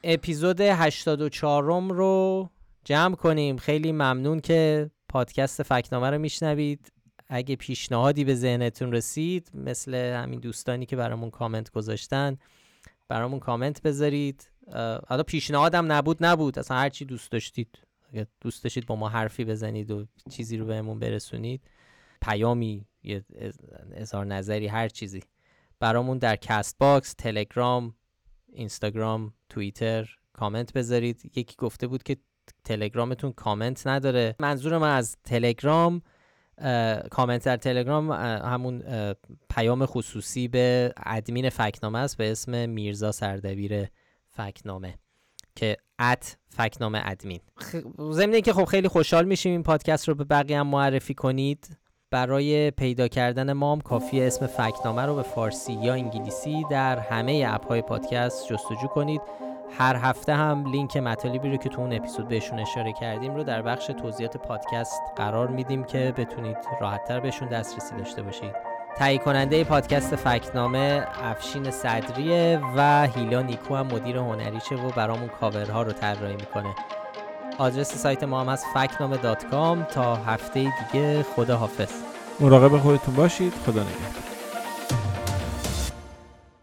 اپیزود 84 رو جمع کنیم خیلی ممنون که پادکست فکنامه رو میشنوید اگه پیشنهادی به ذهنتون رسید مثل همین دوستانی که برامون کامنت گذاشتن برامون کامنت بذارید حالا پیشنهادم نبود نبود اصلا هر چی دوست داشتید اگه دوست داشتید با ما حرفی بزنید و چیزی رو بهمون برسونید پیامی یه اظهار نظری هر چیزی برامون در Castbox تلگرام اینستاگرام توییتر کامنت بذارید. یکی گفته بود که تلگرامتون کامنت نداره. منظور من از تلگرام کامنت در تلگرام همون پیام خصوصی به ادمین فکنامه است به اسم میرزا سردبیر فکنامه که ات فکنامه ادمین. ضمن که خب خیلی خوشحال میشیم این پادکست رو به بقیه هم معرفی کنید. برای پیدا کردن ما هم کافی اسم فکنامه رو به فارسی یا انگلیسی در همه اپ های پادکست جستجو کنید. هر هفته هم لینک مطالبی رو که تو اون اپیزود بهشون اشاره کردیم رو در بخش توضیحات پادکست قرار میدیم که بتونید راحتتر بهشون دسترسی داشته باشید. تهیه کننده پادکست فکنامه افشین صدریه و هیلا نیکو هم مدیر هنریشه و برامون کاورها رو طراحی می‌کنه. آدرس سایت ما هم از فکنامه تا هفته دیگه خدا حافظ مراقب خودتون باشید. خدا نگهدار.